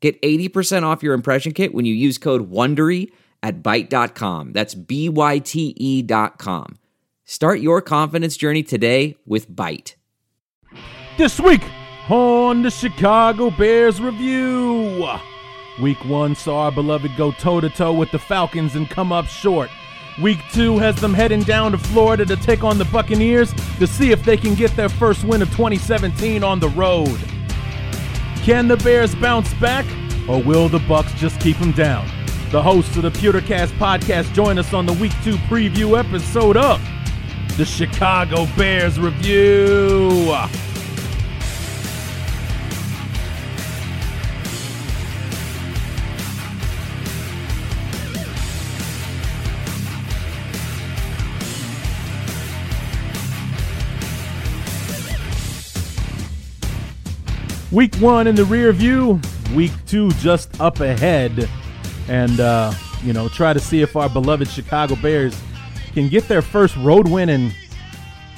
Get 80% off your impression kit when you use code WONDERY at Byte.com. That's B-Y-T-E dot com. Start your confidence journey today with Byte. This week on the Chicago Bears Review. Week one saw our beloved go toe to toe with the Falcons and come up short. Week two has them heading down to Florida to take on the Buccaneers to see if they can get their first win of 2017 on the road. Can the Bears bounce back, or will the Bucks just keep them down? The hosts of the Pewtercast podcast join us on the Week Two preview episode of the Chicago Bears Review. Week one in the rear view, week two just up ahead. And, uh, you know, try to see if our beloved Chicago Bears can get their first road win. And,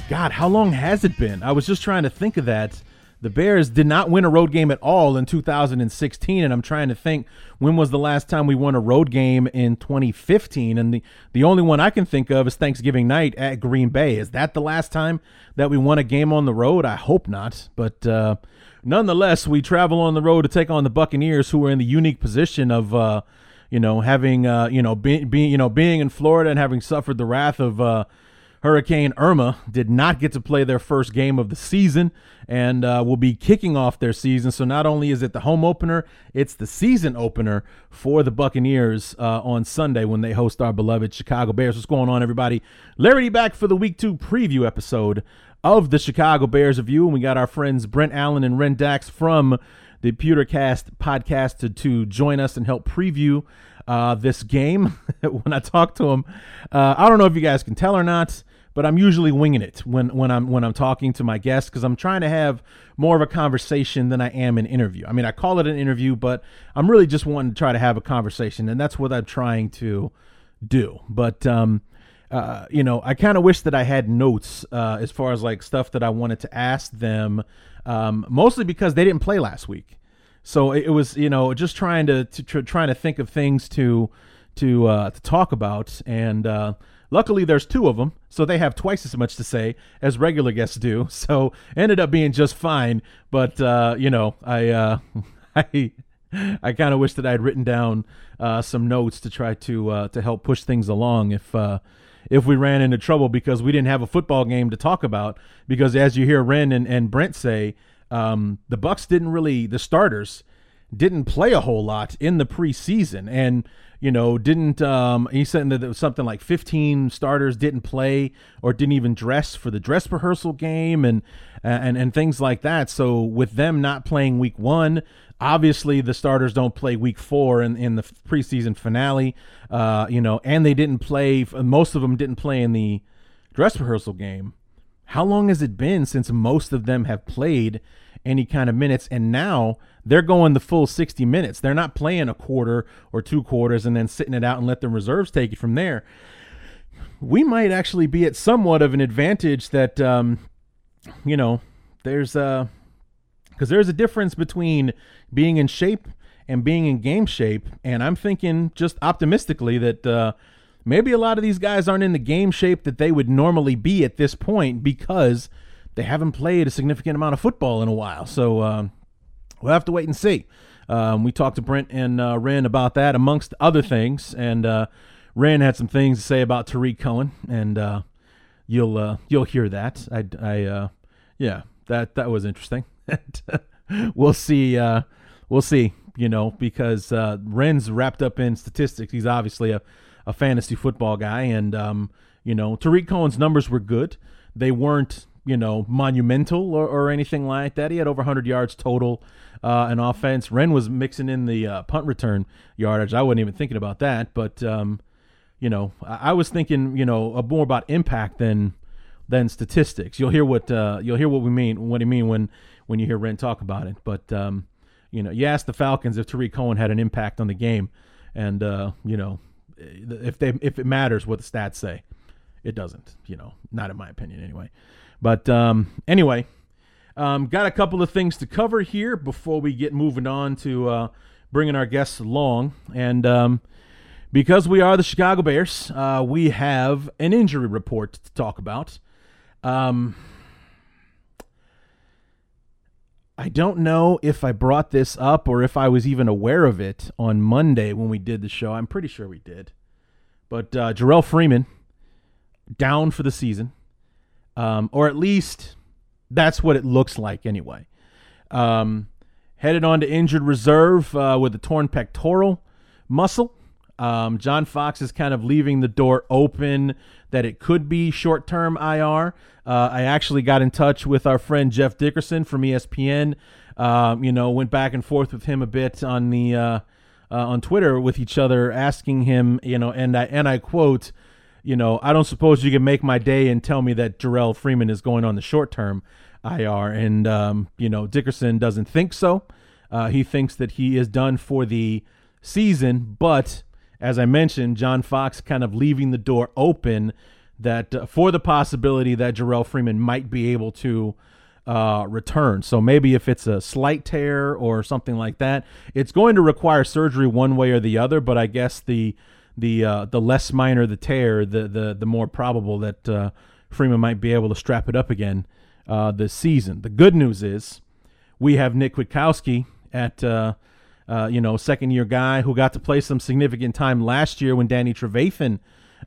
God, how long has it been? I was just trying to think of that. The Bears did not win a road game at all in 2016, and I'm trying to think when was the last time we won a road game in 2015. And the, the only one I can think of is Thanksgiving night at Green Bay. Is that the last time that we won a game on the road? I hope not. But uh, nonetheless, we travel on the road to take on the Buccaneers, who are in the unique position of, uh, you know, having, uh, you know, being, be, you know, being in Florida and having suffered the wrath of uh, Hurricane Irma, did not get to play their first game of the season, and uh, will be kicking off their season. So not only is it the home opener, it's the season opener for the Buccaneers uh, on Sunday when they host our beloved Chicago Bears. What's going on, everybody? Larry back for the Week Two preview episode of the Chicago Bears review. And we got our friends Brent Allen and Ren Dax from the Pewtercast podcast to, to join us and help preview uh, this game. when I talk to them, uh, I don't know if you guys can tell or not, but I'm usually winging it when, when I'm when I'm talking to my guests because I'm trying to have more of a conversation than I am an interview. I mean, I call it an interview, but I'm really just wanting to try to have a conversation, and that's what I'm trying to do. But um, uh, you know, I kind of wish that I had notes uh, as far as like stuff that I wanted to ask them, um, mostly because they didn't play last week. So it, was, you know, just trying to, to tr- trying to think of things to to uh, to talk about, and uh, luckily there's two of them, so they have twice as much to say as regular guests do. So ended up being just fine. But uh, you know, I uh, I I kind of wish that I had written down uh, some notes to try to uh, to help push things along if uh, if we ran into trouble because we didn't have a football game to talk about. Because as you hear Ren and, and Brent say, um, the Bucks didn't really the starters didn't play a whole lot in the preseason, and you know didn't um, he said that there was something like 15 starters didn't play or didn't even dress for the dress rehearsal game and and and things like that. So with them not playing week one, obviously the starters don't play week four in, in the preseason finale uh, you know and they didn't play most of them didn't play in the dress rehearsal game. How long has it been since most of them have played any kind of minutes? And now they're going the full 60 minutes. They're not playing a quarter or two quarters and then sitting it out and let the reserves take it from there. We might actually be at somewhat of an advantage that um, you know there's uh because there's a difference between being in shape and being in game shape. And I'm thinking just optimistically that uh, maybe a lot of these guys aren't in the game shape that they would normally be at this point because they haven't played a significant amount of football in a while. So um, we'll have to wait and see. Um, we talked to Brent and uh, Ren about that, amongst other things. And uh, Ren had some things to say about Tarik Cohen, and uh, you'll uh, you'll hear that. I, I uh, yeah, that that was interesting. we'll see. Uh, we'll see. You know, because uh, Ren's wrapped up in statistics. He's obviously a, a fantasy football guy, and um, you know, Tarik Cohen's numbers were good. They weren't, you know, monumental or, or anything like that. He had over 100 yards total uh, an offense. Ren was mixing in the uh, punt return yardage. I wasn't even thinking about that, but um, you know, I, I, was thinking, you know, more about impact than than statistics. You'll hear what uh, you'll hear what we mean, what I mean when when you hear Ren talk about it. But um, you know, you ask the Falcons if Tarik Cohen had an impact on the game, and uh, you know, if they if it matters what the stats say, it doesn't. You know, not in my opinion anyway. But um, anyway, um, got a couple of things to cover here before we get moving on to uh, bringing our guests along. And um, because we are the Chicago Bears, uh, we have an injury report to talk about. Um, I don't know if I brought this up or if I was even aware of it on Monday when we did the show. I'm pretty sure we did. But uh, Jerrell Freeman down for the season, um, or at least that's what it looks like anyway. Um, headed on to injured reserve uh, with a torn pectoral muscle. Um, John Fox is kind of leaving the door open that it could be short term IR. Uh, I actually got in touch with our friend Jeff Dickerson from ESPN. Um, you know, went back and forth with him a bit on the uh, uh, on Twitter with each other, asking him, you know, and I and I quote, you know, I don't suppose you can make my day and tell me that Jerrell Freeman is going on the short term IR, and um, you know, Dickerson doesn't think so. Uh, he thinks that he is done for the season, but as I mentioned, John Fox kind of leaving the door open that uh, for the possibility that Jerrell Freeman might be able to uh, return. So maybe if it's a slight tear or something like that, it's going to require surgery one way or the other. But I guess the the uh, the less minor the tear, the the the more probable that uh, Freeman might be able to strap it up again uh, this season. The good news is we have Nick Kwiatkowski at uh, you know, second year guy who got to play some significant time last year when Danny Trevathan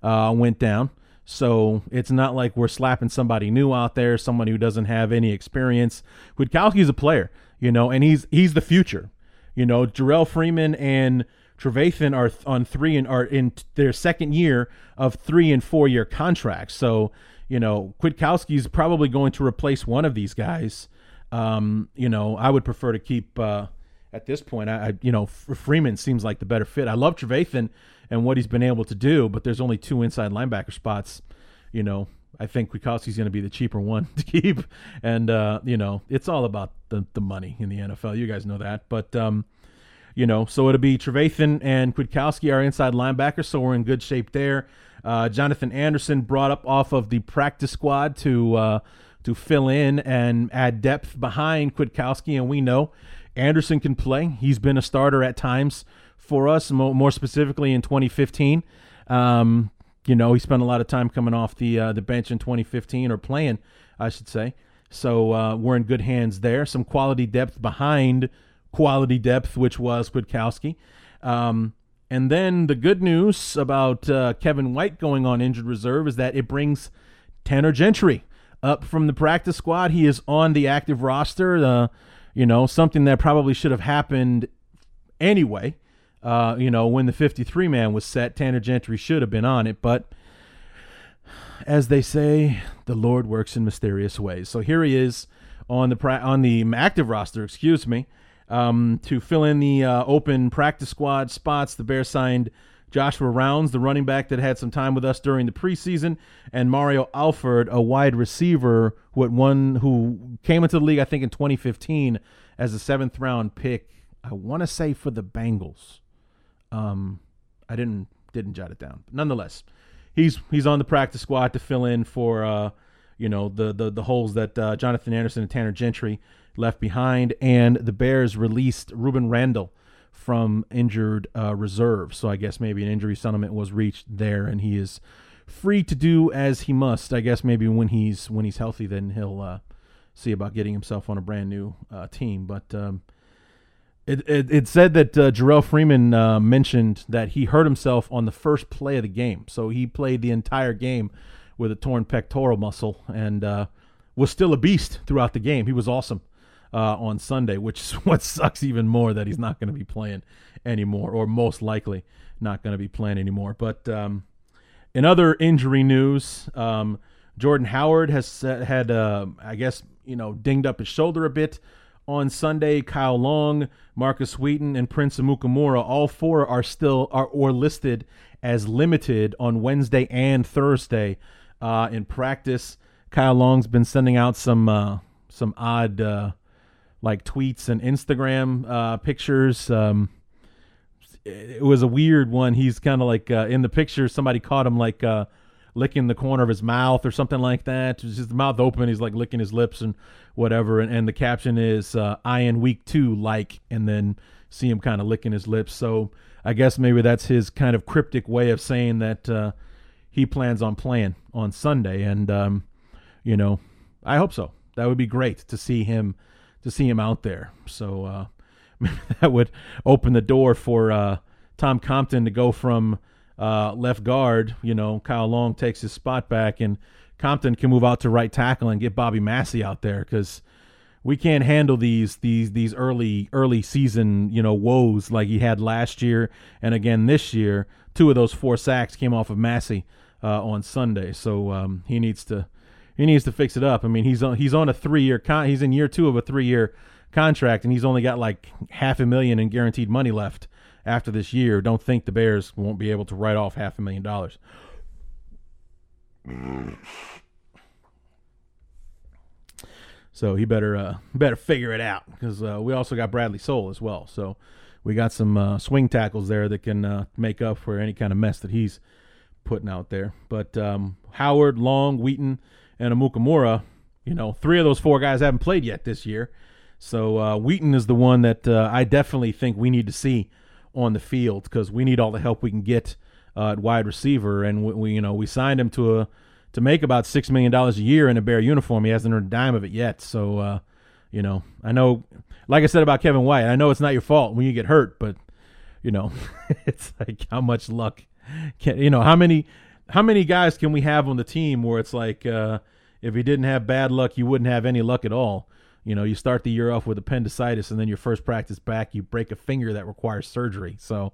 uh, went down. So it's not like we're slapping somebody new out there, someone who doesn't have any experience. Kwiatkowski's a player, you know, and he's he's the future. You know, Jerrell Freeman and Trevathan are on three and are in their second year of three and four year contracts. So, you know, Kwiatkowski's probably going to replace one of these guys. Um, you know, I would prefer to keep uh, at this point. I, you know Freeman seems like the better fit. I love Trevathan and what he's been able to do, but there's only two inside linebacker spots. You know, I think Kwiatkowski's going to be the cheaper one to keep, and uh, you know it's all about the the money in the NFL. You guys know that, but um, you know, so it'll be Trevathan and Kwiatkowski, our inside linebackers, so we're in good shape there. Uh, Jonathan Anderson brought up off of the practice squad to uh, to fill in and add depth behind Kwiatkowski, and we know Anderson can play. He's been a starter at times for us, more specifically in 2015. Um, you know, he spent a lot of time coming off the uh, the bench in 2015 or playing, I should say. So uh, we're in good hands there. Some quality depth behind quality depth, which was Kwiatkowski. Um, and then the good news about uh, Kevin White going on injured reserve is that it brings Tanner Gentry up from the practice squad. He is on the active roster. You know, something that probably should have happened anyway. Uh, you know, when the 53 man was set, Tanner Gentry should have been on it, but as they say, the Lord works in mysterious ways. So here he is on the pra- on the active roster, excuse me, um, to fill in the uh, open practice squad spots. The Bears signed Joshua Rounds, the running back that had some time with us during the preseason, and Mario Alford, a wide receiver who one who came into the league I think in 2015 as a seventh round pick. I want to say for the Bengals. Um, I didn't didn't jot it down, but nonetheless, he's he's on the practice squad to fill in for uh, you know the the the holes that uh, Jonathan Anderson and Tanner Gentry left behind, and the Bears released Rueben Randle from injured uh, reserve. So I guess maybe an injury settlement was reached there, and he is free to do as he must. I guess maybe when he's when he's healthy, then he'll uh, see about getting himself on a brand new uh, team. But um, it, it, it said that uh, Jerrell Freeman uh, mentioned that he hurt himself on the first play of the game, so he played the entire game with a torn pectoral muscle and uh, was still a beast throughout the game. He was awesome uh, on Sunday, which is what sucks even more that he's not going to be playing anymore, or most likely not going to be playing anymore. But um, in other injury news, um, Jordan Howard has had, uh, I guess, you know, dinged up his shoulder a bit on Sunday. Kyle Long, Markus Wheaton, and Prince Amukamara. All four are still are or listed as limited on Wednesday and Thursday uh, in practice. Kyle Long's been sending out some uh, some odd uh, like tweets and Instagram uh, pictures. Um, it was a weird one. He's kind of like uh, in the picture. Somebody caught him like uh, licking the corner of his mouth or something like that. Just his mouth open. He's like licking his lips and whatever. And, and the caption is uh, "I in week two like," and then see him kind of licking his lips. So I guess maybe that's his kind of cryptic way of saying that uh, he plans on playing on Sunday. And um, you know, I hope so. That would be great to see him to see him out there. So uh, that would open the door for uh, Tom Compton to go from uh, left guard. You know, Kyle Long takes his spot back, and Compton can move out to right tackle and get Bobby Massie out there because we can't handle these these these early early season you know woes like he had last year and again this year. Two of those four sacks came off of Massie uh, on Sunday, so um, he needs to he needs to fix it up. I mean, he's on he's on a three year con- he's in year two of a three year contract, and he's only got like half a million in guaranteed money left after this year. Don't think the Bears won't be able to write off half a million dollars. So he better uh, better figure it out because uh, we also got Bradley Sowell as well. So we got some uh, swing tackles there that can uh, make up for any kind of mess that he's putting out there. But um, Howard, Long, Wheaton, and Amukamara, you know, three of those four guys haven't played yet this year. So uh, Wheaton is the one that uh, I definitely think we need to see on the field because we need all the help we can get uh, at wide receiver. And we, we, you know, we signed him to a to make about six million dollars a year in a Bear uniform. He hasn't earned a dime of it yet. So, uh, you know, I know, like I said about Kevin White, I know it's not your fault when you get hurt, but you know, it's like how much luck can you know how many how many guys can we have on the team where it's like uh, if he didn't have bad luck, you wouldn't have any luck at all. You know, you start the year off with appendicitis, and then your first practice back, you break a finger that requires surgery. So,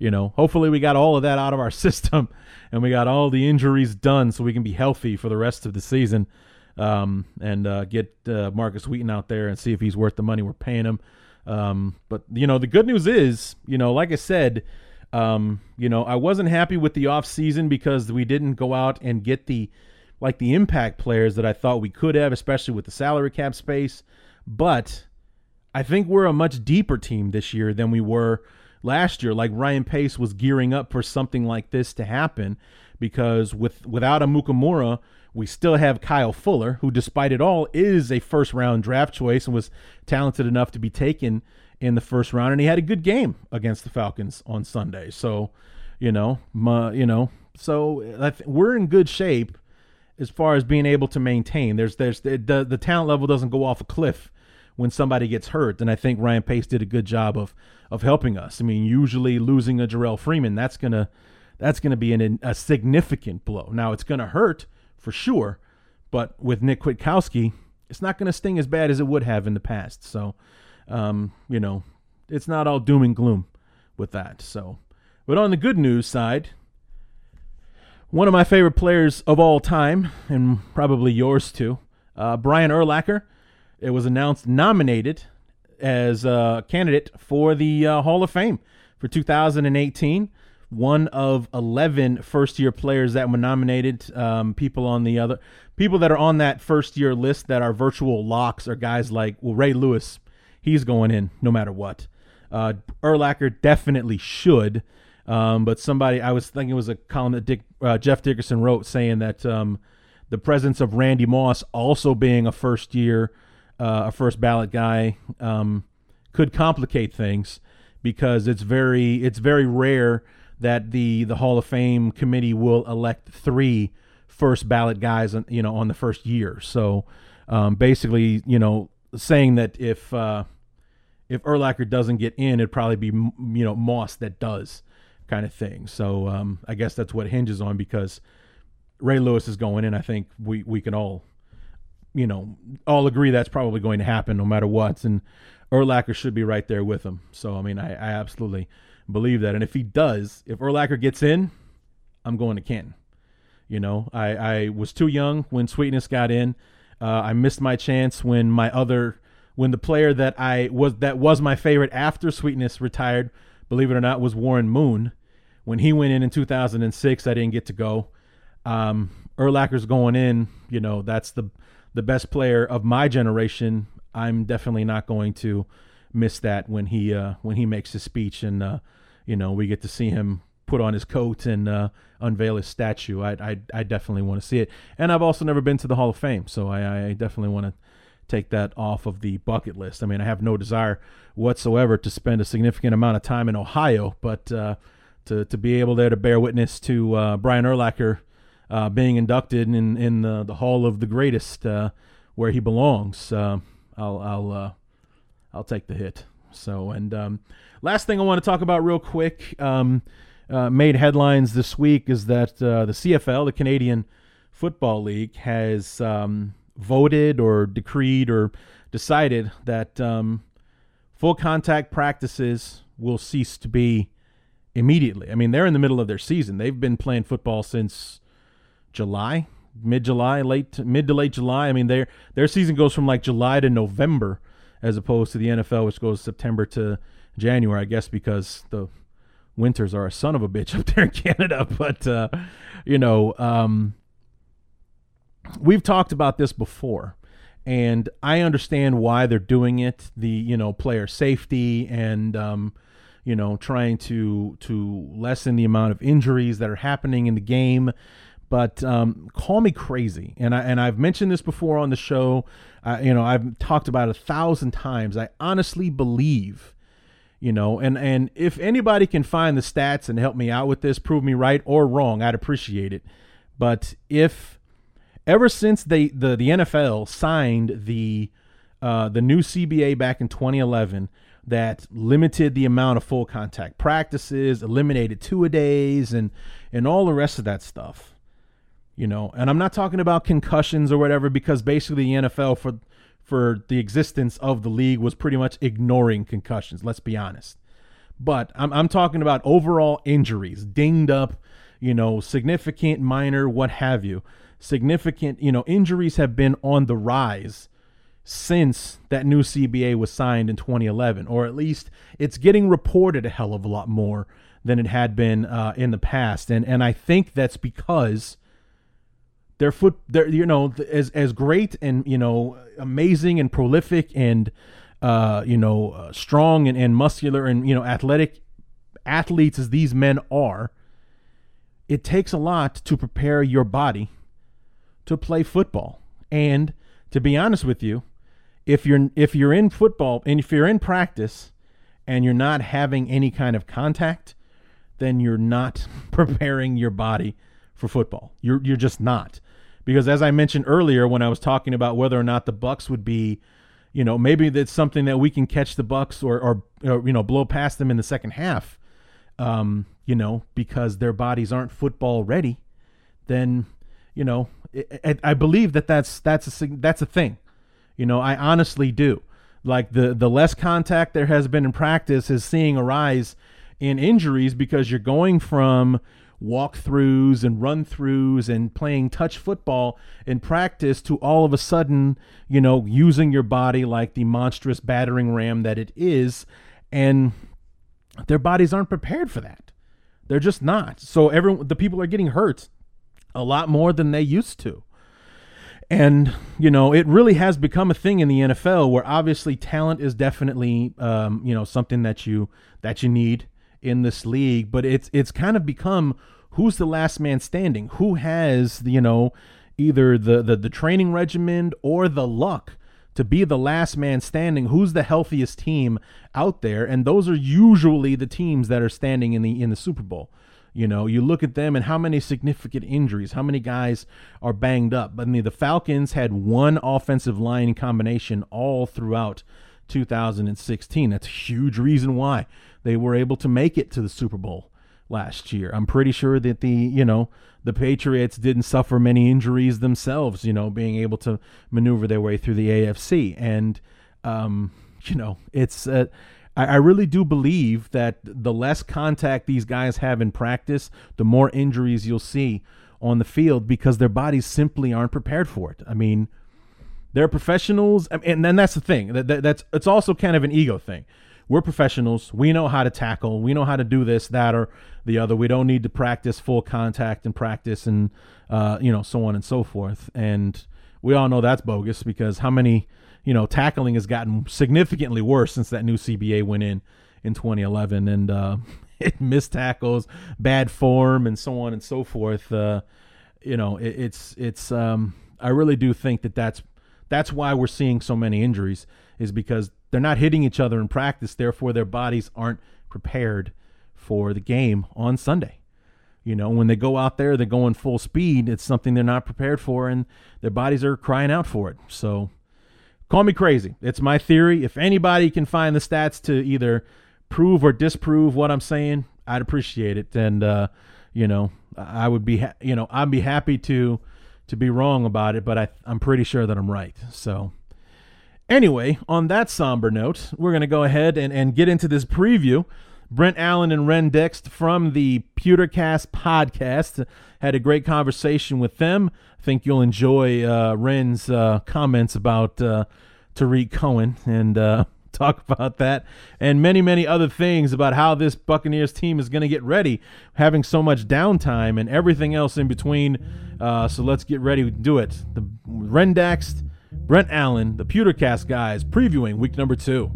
you know, hopefully we got all of that out of our system, and we got all the injuries done, so we can be healthy for the rest of the season, um, and uh, get uh, Markus Wheaton out there and see if he's worth the money we're paying him. Um, but you know, the good news is, you know, like I said, um, you know, I wasn't happy with the off season because we didn't go out and get the like the impact players that I thought we could have, especially with the salary cap space. But I think we're a much deeper team this year than we were last year. Like Ryan Pace was gearing up for something like this to happen because with without Amukamara, we still have Kyle Fuller, who despite it all is a first round draft choice and was talented enough to be taken in the first round, and he had a good game against the Falcons on Sunday. So, you know, my, you know, so th- we're in good shape as far as being able to maintain. There's there's the, the, the talent level doesn't go off a cliff when somebody gets hurt, and I think Ryan Pace did a good job of of helping us. I mean, usually losing a Jerrell Freeman that's gonna that's gonna be an, a significant blow. Now it's gonna hurt for sure, but with Nick Kwiatkowski, it's not gonna sting as bad as it would have in the past. So, um, you know, it's not all doom and gloom with that. So, but on the good news side, one of my favorite players of all time, and probably yours too, uh, Brian Urlacher. It was announced nominated as a candidate for the uh, Hall of Fame for 2018. One of 11 first year players that were nominated. Um, people on the other people that are on that first year list that are virtual locks are guys like well Ray Lewis. He's going in no matter what. Uh, Urlacher definitely should. Um, but somebody, I was thinking it was a column that Dick, uh, Jeff Dickerson wrote saying that um, the presence of Randy Moss also being a first year, uh, a first ballot guy, um, could complicate things because it's very it's very rare that the the Hall of Fame committee will elect three first ballot guys, you know, on the first year. So um, basically, you know, saying that if uh, if Urlacher doesn't get in, it'd probably be you know Moss that does kind of thing. So um, I guess that's what hinges on because Ray Lewis is going in. I think we we can all, you know, all agree that's probably going to happen no matter what. And Urlacher should be right there with him. So I mean, I, I absolutely believe that. And if he does, if Urlacher gets in, I'm going to Canton. You know, I, I was too young when Sweetness got in. Uh, I missed my chance when my other when the player that I was that was my favorite after Sweetness retired, believe it or not, was Warren Moon. When he went in in 2006, I didn't get to go. Um, Urlacher's going in, you know, that's the the best player of my generation. I'm definitely not going to miss that when he uh, when he makes his speech and uh, you know we get to see him put on his coat and uh, unveil his statue. I, I, I definitely want to see it. And I've also never been to the Hall of Fame, so I, I definitely want to take that off of the bucket list. I mean, I have no desire whatsoever to spend a significant amount of time in Ohio, but uh, to, to be able there to bear witness to uh, Brian Urlacher uh, being inducted in, in the, the Hall of the Greatest uh, where he belongs, uh, I'll, I'll, uh, I'll take the hit. So, and um, last thing I want to talk about real quick. Um, made headlines this week is that the CFL, the Canadian Football League, has um, voted or decreed or decided that um, full contact practices will cease to be immediately. I mean, they're in the middle of their season. They've been playing football since July, mid July, late mid to late July. I mean, their their season goes from like July to November, as opposed to the NFL, which goes September to January. I guess because the winters are a son of a bitch up there in Canada. But uh, you know, um, we've talked about this before, and I understand why they're doing it. The you know player safety and um, you know trying to to lessen the amount of injuries that are happening in the game. But um, call me crazy, and I and I've mentioned this before on the show. You know, I've talked about it a thousand times. I honestly believe you know and and if anybody can find the stats and help me out with this prove me right or wrong i'd appreciate it but if ever since they the, the nfl signed the uh, the new cba back in 2011 that limited the amount of full contact practices eliminated two a days and and all the rest of that stuff you know and i'm not talking about concussions or whatever because basically the nfl for for the existence of the league was pretty much ignoring concussions. Let's be honest. But I'm, I'm talking about overall injuries, dinged up, you know, significant, minor, what have you. Significant, you know, injuries have been on the rise since that new CBA was signed in 2011, or at least it's getting reported a hell of a lot more than it had been uh, in the past. And and I think that's because their foot their you know as as great and you know amazing and prolific and uh you know uh, strong and, and muscular and you know athletic athletes as these men are it takes a lot to prepare your body to play football. And to be honest with you if you're if you're in football and if you're in practice and you're not having any kind of contact then you're not preparing your body for football. You're you're just not. Because as I mentioned earlier when I was talking about whether or not the Bucks would be, you know, maybe that's something that we can catch the Bucks or, or, or you know blow past them in the second half, um, you know, because their bodies aren't football ready, then you know, I, I believe that that's that's a that's a thing, you know, I honestly do. Like the the less contact there has been in practice is seeing a rise in injuries because you're going from walkthroughs and run throughs and playing touch football in practice to all of a sudden, you know, using your body like the monstrous battering ram that it is. And their bodies aren't prepared for that. They're just not. So everyone, the people are getting hurt a lot more than they used to. And you know, it really has become a thing in the NFL where obviously talent is definitely, um, you know, something that you that you need in this league, but it's it's kind of become who's the last man standing? Who has you know either the the, the training regimen or the luck to be the last man standing? Who's the healthiest team out there? And those are usually the teams that are standing in the in the Super Bowl. You know, you look at them and how many significant injuries, how many guys are banged up. But I mean, the Falcons had one offensive line combination all throughout 2016. That's a huge reason why they were able to make it to the Super Bowl last year. I'm pretty sure that the, you know, the Patriots didn't suffer many injuries themselves, you know, being able to maneuver their way through the AFC. And, um, you know, it's, uh, I, I really do believe that the less contact these guys have in practice, the more injuries you'll see on the field because their bodies simply aren't prepared for it. I mean, they're professionals, and then that's the thing. That, that, that's it's also kind of an ego thing. We're professionals. We know how to tackle. We know how to do this, that, or the other. We don't need to practice full contact and practice and uh, you know so on and so forth. And we all know that's bogus because how many you know tackling has gotten significantly worse since that new CBA went in in 2011 and uh, it missed tackles, bad form, and so on and so forth. Uh, you know, it, it's it's. Um, I really do think that that's that's why we're seeing so many injuries is because they're not hitting each other in practice. Therefore, their bodies aren't prepared for the game on Sunday. You know, when they go out there, they're going full speed. It's something they're not prepared for, and their bodies are crying out for it. So, call me crazy. It's my theory. If anybody can find the stats to either prove or disprove what I'm saying, I'd appreciate it. And uh, you know, I would be, ha- you know, I'd be happy to to be wrong about it, but I, I'm pretty sure that I'm right. So, anyway, on that somber note, we're gonna go ahead and and get into this preview. Brent Allen and Ren Dext from the Pewtercast podcast had a great conversation with them. I think you'll enjoy uh, Ren's uh, comments about uh, Tarik Cohen and uh, talk about that and many, many other things about how this Buccaneers team is going to get ready, having so much downtime and everything else in between. Uh, so let's get ready to do it. The Rendax, Brent Allen, the Pewtercast guys previewing week number two.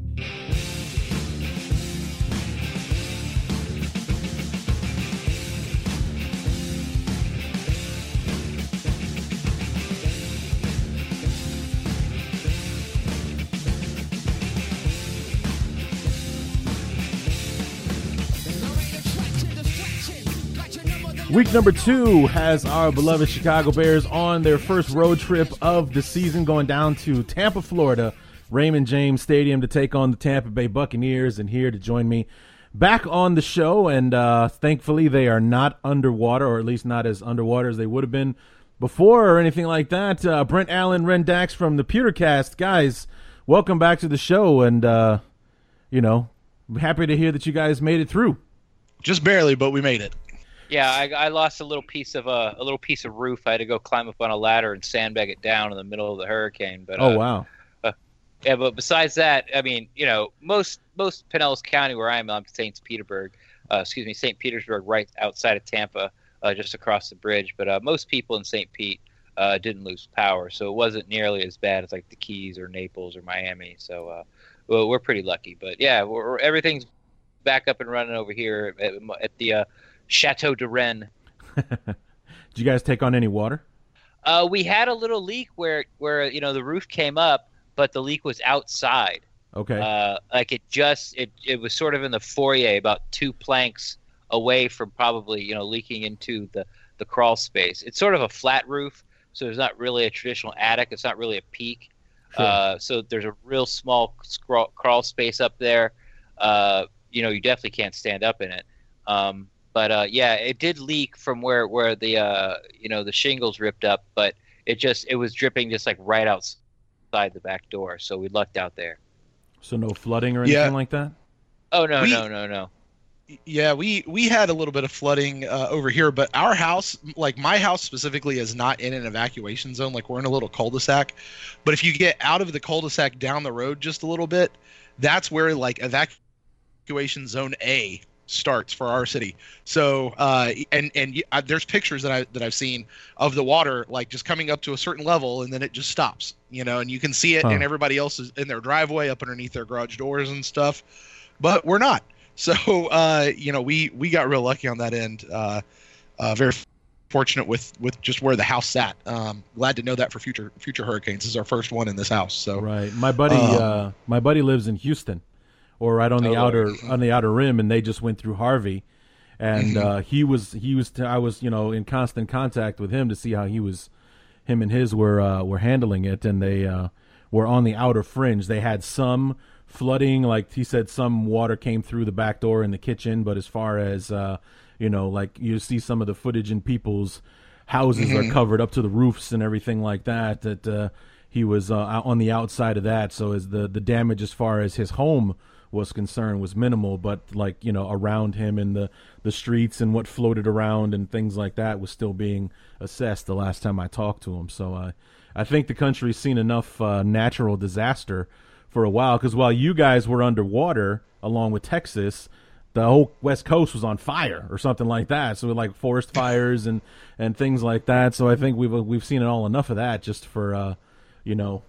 Week number two has our beloved Chicago Bears on their first road trip of the season, going down to Tampa, Florida, Raymond James Stadium to take on the Tampa Bay Buccaneers. And here to join me back on the show, and uh, thankfully they are not underwater, or at least not as underwater as they would have been before, or anything like that. Uh, Brent Allen, Rendax from the Pewtercast, guys, welcome back to the show, and uh, you know, happy to hear that you guys made it through. Just barely, but we made it. Yeah, I, I lost a little piece of a uh, a little piece of roof. I had to go climb up on a ladder and sandbag it down in the middle of the hurricane. But oh uh, wow, uh, yeah. But besides that, I mean, you know, most most Pinellas County where I am, I'm Saint Petersburg. Uh, excuse me, St. Petersburg, right outside of Tampa, uh, just across the bridge. But uh, most people in St. Pete uh, didn't lose power, so it wasn't nearly as bad as like the Keys or Naples or Miami. So uh, well, we're pretty lucky. But yeah, we're, everything's back up and running over here at, at the uh, Chateau de Rennes. Did you guys take on any water? Uh, we had a little leak where where you know the roof came up, but the leak was outside. Okay. Uh, like it just it it was sort of in the foyer, about two planks away from probably you know leaking into the the crawl space. It's sort of a flat roof, so there's not really a traditional attic. It's not really a peak. Sure. Uh, so there's a real small scrawl, crawl space up there. Uh, you know, you definitely can't stand up in it. Um, but uh, yeah, it did leak from where where the uh, you know the shingles ripped up, but it just it was dripping just like right outside the back door. So we lucked out there. So no flooding or anything yeah. like that. Oh no we, no no no. Yeah, we we had a little bit of flooding uh, over here, but our house, like my house specifically, is not in an evacuation zone. Like we're in a little cul-de-sac, but if you get out of the cul-de-sac down the road just a little bit, that's where like evacuation zone A starts for our city. So uh, and and uh, there's pictures that I that I've seen of the water like just coming up to a certain level and then it just stops. You know, and you can see it, huh. and everybody else is in their driveway up underneath their garage doors and stuff. But we're not. So uh, you know, we we got real lucky on that end. Uh, uh, very fortunate with with just where the house sat. Um, glad to know that for future future hurricanes. This is our first one in this house. So right, my buddy um, uh, my buddy lives in Houston, or right on the oh, outer on the outer rim, and they just went through Harvey, and mm-hmm. uh, he was he was t- I was you know in constant contact with him to see how he was, him and his were uh, were handling it, and they uh, were on the outer fringe. They had some flooding, like he said, some water came through the back door in the kitchen, but as far as uh, you know, like you see some of the footage in people's houses mm-hmm. are covered up to the roofs and everything like that. That uh, he was uh, on the outside of that, so as the the damage as far as his home was concerned was minimal, but like you know around him in the the streets and what floated around and things like that was still being assessed the last time I talked to him. So I I think the country's seen enough uh, natural disaster for a while because while you guys were underwater along with Texas, the whole West Coast was on fire or something like that. So like forest fires and and things like that. So I think we've we've seen it all enough of that just for uh, you know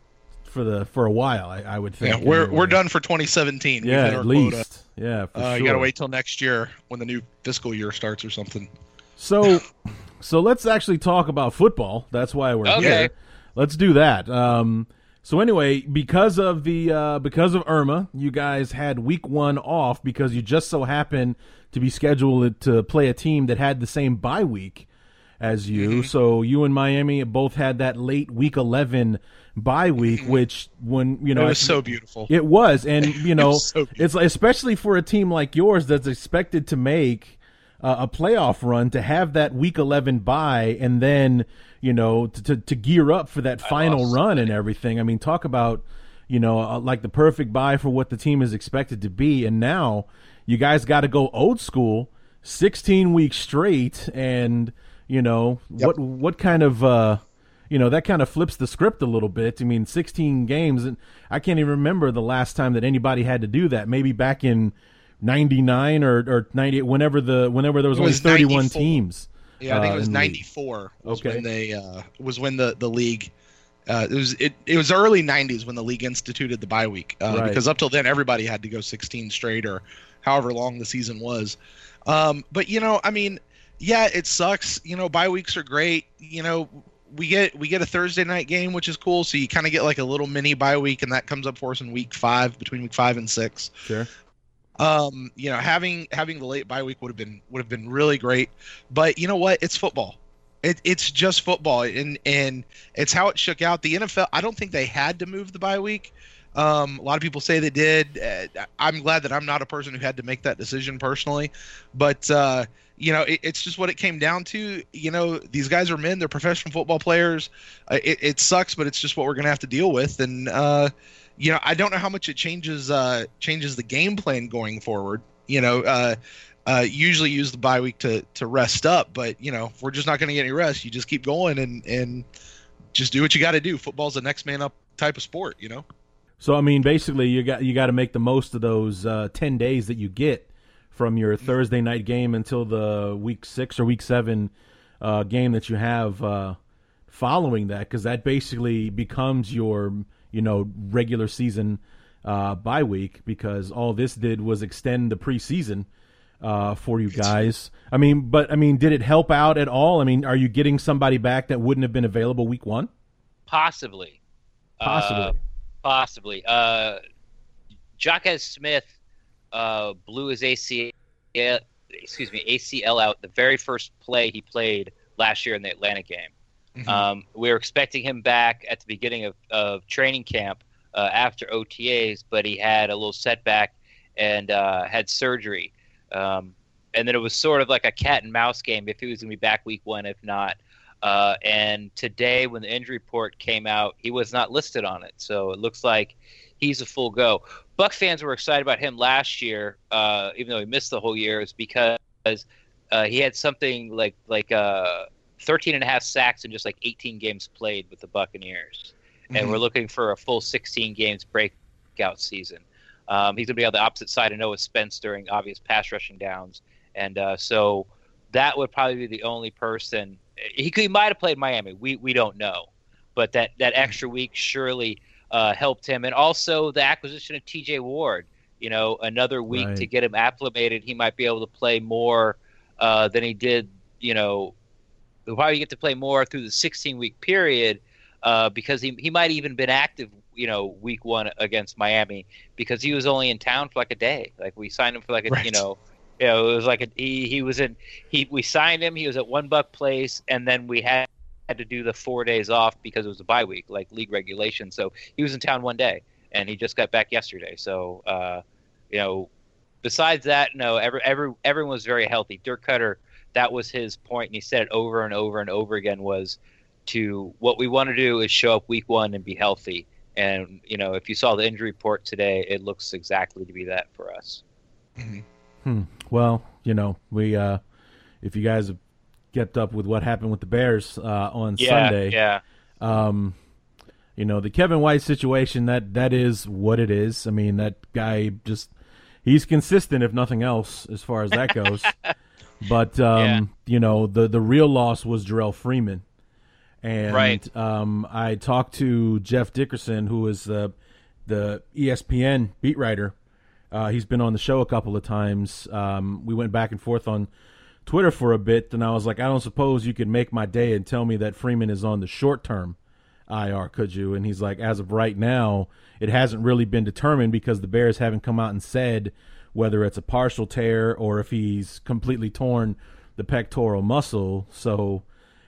for the for a while. I, I would think. Yeah, we're anyway. we're done for 2017. Yeah, at least. quota. Yeah, for Uh, sure. You gotta wait till next year when the new fiscal year starts or something. So, so let's actually talk about football. That's why we're Okay. here. Let's do that. Um, so anyway, because of the uh, because of Irma, you guys had week one off because you just so happened to be scheduled to play a team that had the same bye week as you. Mm-hmm. So you and Miami both had that late week eleven bye week, which when you know Mm-hmm. it was I- so beautiful. it was, and you know, was so it's especially for a team like yours that's expected to make uh, a playoff run to have that week eleven bye, and then you know to to, to gear up for that final lost run and everything. I mean, talk about you know uh, like the perfect bye for what the team is expected to be, and now you guys got to go old school, sixteen weeks straight, and you know what what kind of uh you know that kind of flips the script a little bit. I mean, 16 games, and I can't even remember the last time that anybody had to do that. Maybe back in '99 or or '98, whenever the whenever there was, It only 31 94. teams. Yeah, I think uh, it was in '94 was Okay. when they uh, was when the the league. Uh, it was it, it was early '90s when the league instituted the bye week uh, Right. because up till then everybody had to go 16 straight or however long the season was. Um, but you know, I mean, yeah, it sucks. You know, bye weeks are great. You know, we get we get a Thursday night game, which is cool. So you kind of get like a little mini bye week, and that comes up for us in week five, between week five and six. Sure. um you know having having the late bye week would have been would have been really great. But you know what? It's football. It, it's just football. And and it's how it shook out. The nfl i don't think they had to move the bye week. Um a lot of people say they did. Uh, i'm glad that i'm not a person who had to make that decision personally. But uh you know it, it's just what it came down to you know these guys are men they're professional football players uh, it, it sucks but it's just what we're gonna have to deal with and uh you know, I don't know how much it changes uh changes the game plan going forward. You know, uh uh usually use the bye week to to rest up, but you know, we're just not to get any rest, you just keep going and and just do what you got to do. Football's the next man up type of sport, you know. So I mean, basically, you got you got to make the most of those uh, 10 days that you get from your Thursday night game until the week six or week seven uh, game that you have uh, following that, because that basically becomes your you know regular season uh, bye week. Because all this did was extend the preseason uh, for you guys. I mean, but I mean, did it help out at all? I mean, are you getting somebody back that wouldn't have been available week one? Possibly. Possibly. Uh, possibly. Uh, Jacquies Smith uh, blew his ACL, excuse me, ACL out the very first play he played last year in the Atlanta game. Mhm. Um, we were expecting him back at the beginning of, of training camp uh, after OTAs, but he had a little setback and uh, had surgery. Um, and then it was sort of like a cat and mouse game if he was going to be back week one, if not. Uh, and today, when the injury report came out, he was not listed on it. So it looks like he's a full go. Buck fans were excited about him last year, uh, even though he missed the whole year, is because uh, he had something like like uh, 13 and a half sacks in just like 18 games played with the Buccaneers. And Mhm. we're looking for a full 16 games breakout season. Um, he's going to be on the opposite side of Noah Spence during obvious pass rushing downs. And uh, so that would probably be the only person. He, could, he might have played Miami. We, we don't know. But that, that extra week surely uh, helped him. And also the acquisition of TJ Ward. You know, another week Right. to get him acclimated. He might be able to play more uh, than he did, you know, probably get to play more through the 16 week period uh, because he, he might even been active you know week one against miami because he was only in town for like a day like we signed him for like a Right. you know you know it was like a, he he was in he we signed him he was at One Buc Place and then we had had to do the four days off because it was a bye week like league regulation so he was in town one day and he just got back yesterday so uh you know besides that no every, every everyone was very healthy Dirk Koetter that was his point and he said it over and over and over again was to what we want to do is show up week one and be healthy And you know, if you saw the injury report today, it looks exactly to be that for us. Mm-hmm. Hmm. Well, you know, we uh, if you guys have kept up with what happened with the Bears uh, on Yeah, Sunday, yeah. um, you know, the Kevin White situation that that is what it is. I mean, that guy just he's consistent if nothing else as far as that goes. but um, Yeah. you know, the the real loss was Jerrell Freeman. And Right. um, I talked to Jeff Dickerson, who is the the ESPN beat writer. Uh, he's been on the show a couple of times. Um, we went back and forth on Twitter for a bit, and I was like, I don't suppose you could make my day and tell me that Freeman is on the short term IR, could you? And he's like, as of right now, it hasn't really been determined because the Bears haven't come out and said whether it's a partial tear or if he's completely torn the pectoral muscle. So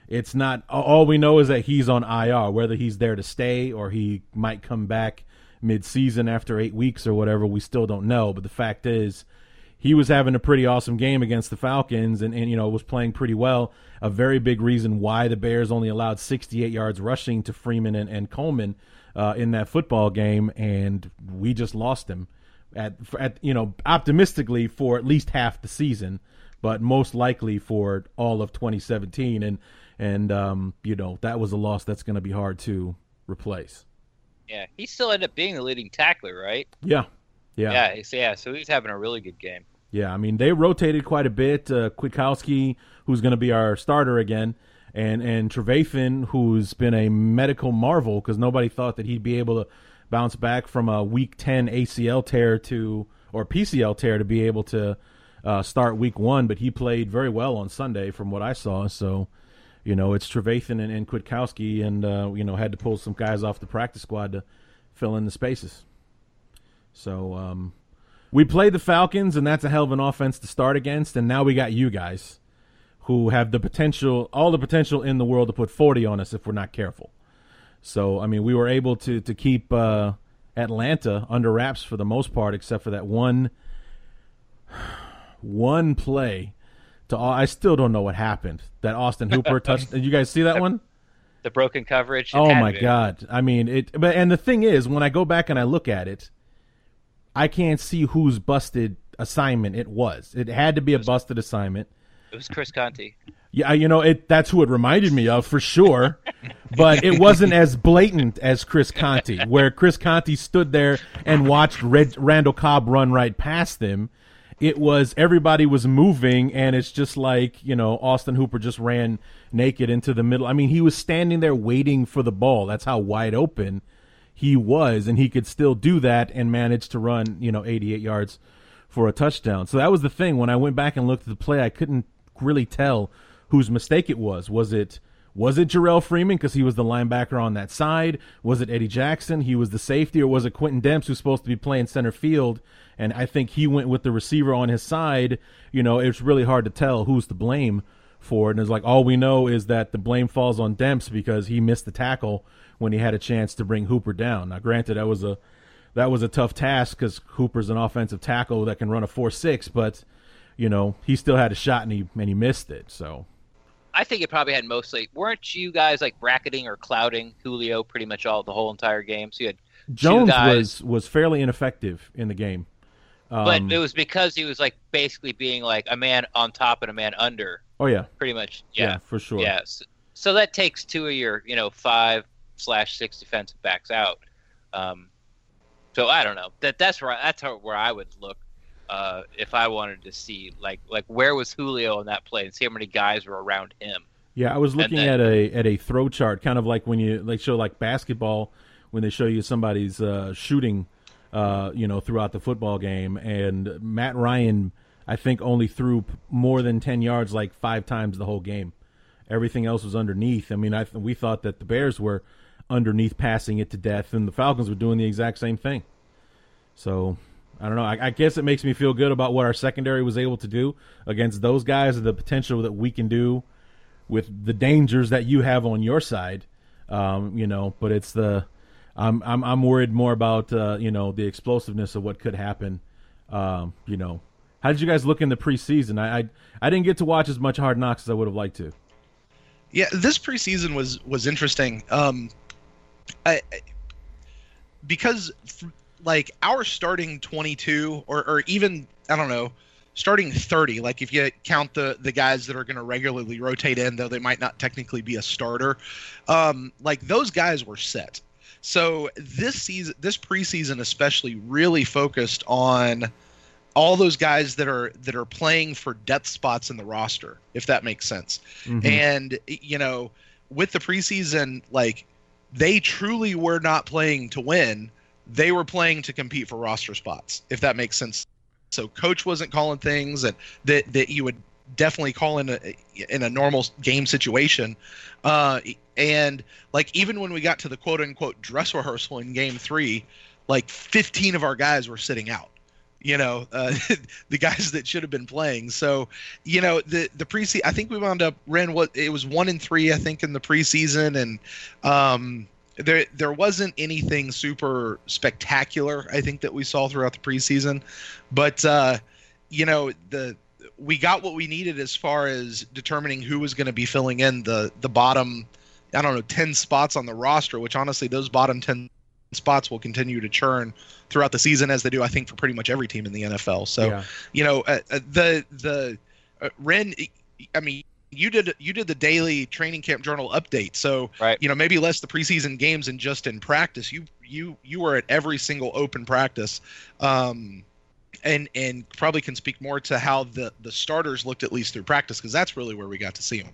it's not all we know is that he's on IR, whether he's there to stay or he might come back mid-season after 8 weeks or whatever, we still don't know, but the fact is he was having a pretty awesome game against the Falcons and, and you know was playing pretty well. A very big reason why the Bears only allowed 68 yards rushing to Freeman and, and Coleman uh, in that football game, and we just lost him at, at you know optimistically for at least half the season, but most likely for all of 2017. And and um, you know that was a loss that's going to be hard to replace. Yeah, he still ended up being the leading tackler, right? Yeah, yeah, Yeah, yeah. So he's having a really good game. Yeah, I mean they rotated quite a bit. Uh, Kwiatkowski, who's going to be our starter again, and and Trevathan, who's been a medical marvel because nobody thought that he'd be able to bounce back from a Week Ten ACL tear to or PCL tear to be able to uh, start Week One, but he played very well on Sunday from what I saw. So, you know, it's Trevathan and, and Kwiatkowski, and uh, you know had to pull some guys off the practice squad to fill in the spaces. So. Um, we played the Falcons, and that's a hell of an offense to start against. And now we got you guys, who have the potential, all the potential in the world to put 40 on us if we're not careful. So, I mean, we were able to to keep uh, Atlanta under wraps for the most part, except for that one one play. To all, I still don't know what happened. That Austin Hooper touched. Did you guys see that one? The broken coverage. Oh my to. god! I mean it. But and the thing is, when I go back and I look at it, I can't see whose busted assignment it was. It had to be a busted assignment. It was Chris Conte. Yeah, you know it. That's who it reminded me of for sure. but it wasn't as blatant as Chris Conte, where Chris Conte stood there and watched Red, Randall Cobb run right past them. It was everybody was moving, and it's just like you know Austin Hooper just ran naked into the middle. I mean, he was standing there waiting for the ball. That's how wide open he was, and he could still do that and manage to run you know 88 yards for a touchdown. So that was the thing. When I went back and looked at the play, I couldn't really tell whose mistake it was. Was it was it Jerrell Freeman because he was the linebacker on that side? Was it Eddie Jackson? He was the safety, or was it Quentin Demps who's supposed to be playing center field? And I think he went with the receiver on his side. You know, it's really hard to tell who's to blame for it. And it's like all we know is that the blame falls on Demps because he missed the tackle when he had a chance to bring Hooper down. Now, granted, that was a that was a tough task because Hooper's an offensive tackle that can run a four six, but you know he still had a shot and he and he missed it. So I think it probably had mostly. Weren't you guys like bracketing or clouding Julio pretty much all the whole entire game? So you had, Jones guys- was was fairly ineffective in the game. but Um, it was because he was like basically being like a man on top and a man under, oh yeah, pretty much. yeah, Yeah, for sure. yeah. So, so that takes two of your you know five slash six defensive backs out. Um, so I don't know. That that's where that's how, where I would look uh, if I wanted to see like like where was Julio in that play and see how many guys were around him. Yeah, I was looking then- at a at a throw chart, kind of like when you like show like basketball when they show you somebody's uh, shooting, uh, you know, throughout the football game. And Matt Ryan, I think, only threw more than ten yards like five times the whole game. Everything else was underneath. I mean, I th- we thought that the Bears were underneath passing it to death, and the Falcons were doing the exact same thing. So I don't know. I, I guess it makes me feel good about what our secondary was able to do against those guys, and the potential that we can do with the dangers that you have on your side. Um, you know, but it's the I'm I'm I'm worried more about uh, you know the explosiveness of what could happen. Um, you know, how did you guys look in the preseason? I, I I didn't get to watch as much Hard Knocks as I would have liked to. Yeah, this preseason was was interesting. Um, I, I- because like our starting 22 or or even I don't know starting 30 like if you count the the guys that are going to regularly rotate in though they might not technically be a starter um like those guys were set so this season this preseason especially really focused on all those guys that are that are playing for depth spots in the roster if that makes sense mm-hmm. and you know with the preseason like they truly were not playing to win. They were playing to compete for roster spots if that makes sense. So coach wasn't calling things that that, that you would definitely call in a in a normal game situation. Uh and like even when we got to the quote unquote dress rehearsal in game 3 like 15 of our guys were sitting out you know uh, the guys that should have been playing. So you know the the preseason i think we wound up ran what it was one and three i think in the preseason. And um there there wasn't anything super spectacular i think that we saw throughout the preseason. But uh you know the we got what we needed as far as determining who was going to be filling in the the bottom i don't know 10 spots on the roster which honestly those bottom 10 spots will continue to churn throughout the season as they do, I think, for pretty much every team in the NFL. So, yeah. you know, uh, uh, the the uh, Ren, I mean, you did you did the daily training camp journal update. So, right. you know, maybe less the preseason games and just in practice. You you you were at every single open practice. Um, and and probably can speak more to how the the starters looked at least through practice because that's really where we got to see them.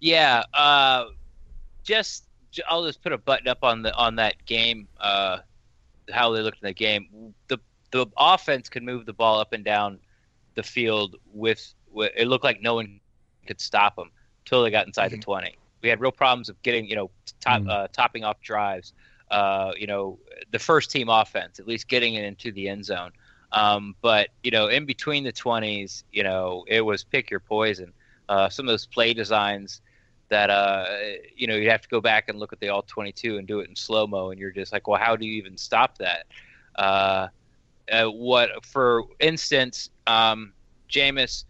Yeah, uh, just I'll just put a button up on the on that game. Uh, how they looked in the game. The the offense could move the ball up and down the field with, with it looked like no one could stop them until they got inside mm-hmm. the 20. We had real problems of getting, you know, top, mm-hmm. uh, topping off drives. Uh, you know, the first team offense, at least getting it into the end zone. Um, but you know, in between the 20s, you know, it was pick your poison. Uh, some of those play designs that uh, you know you have to go back and look at the all 22 and do it in slow mo, and you're just like, well, how do you even stop that? Uh, uh, what, for instance, um, Jameis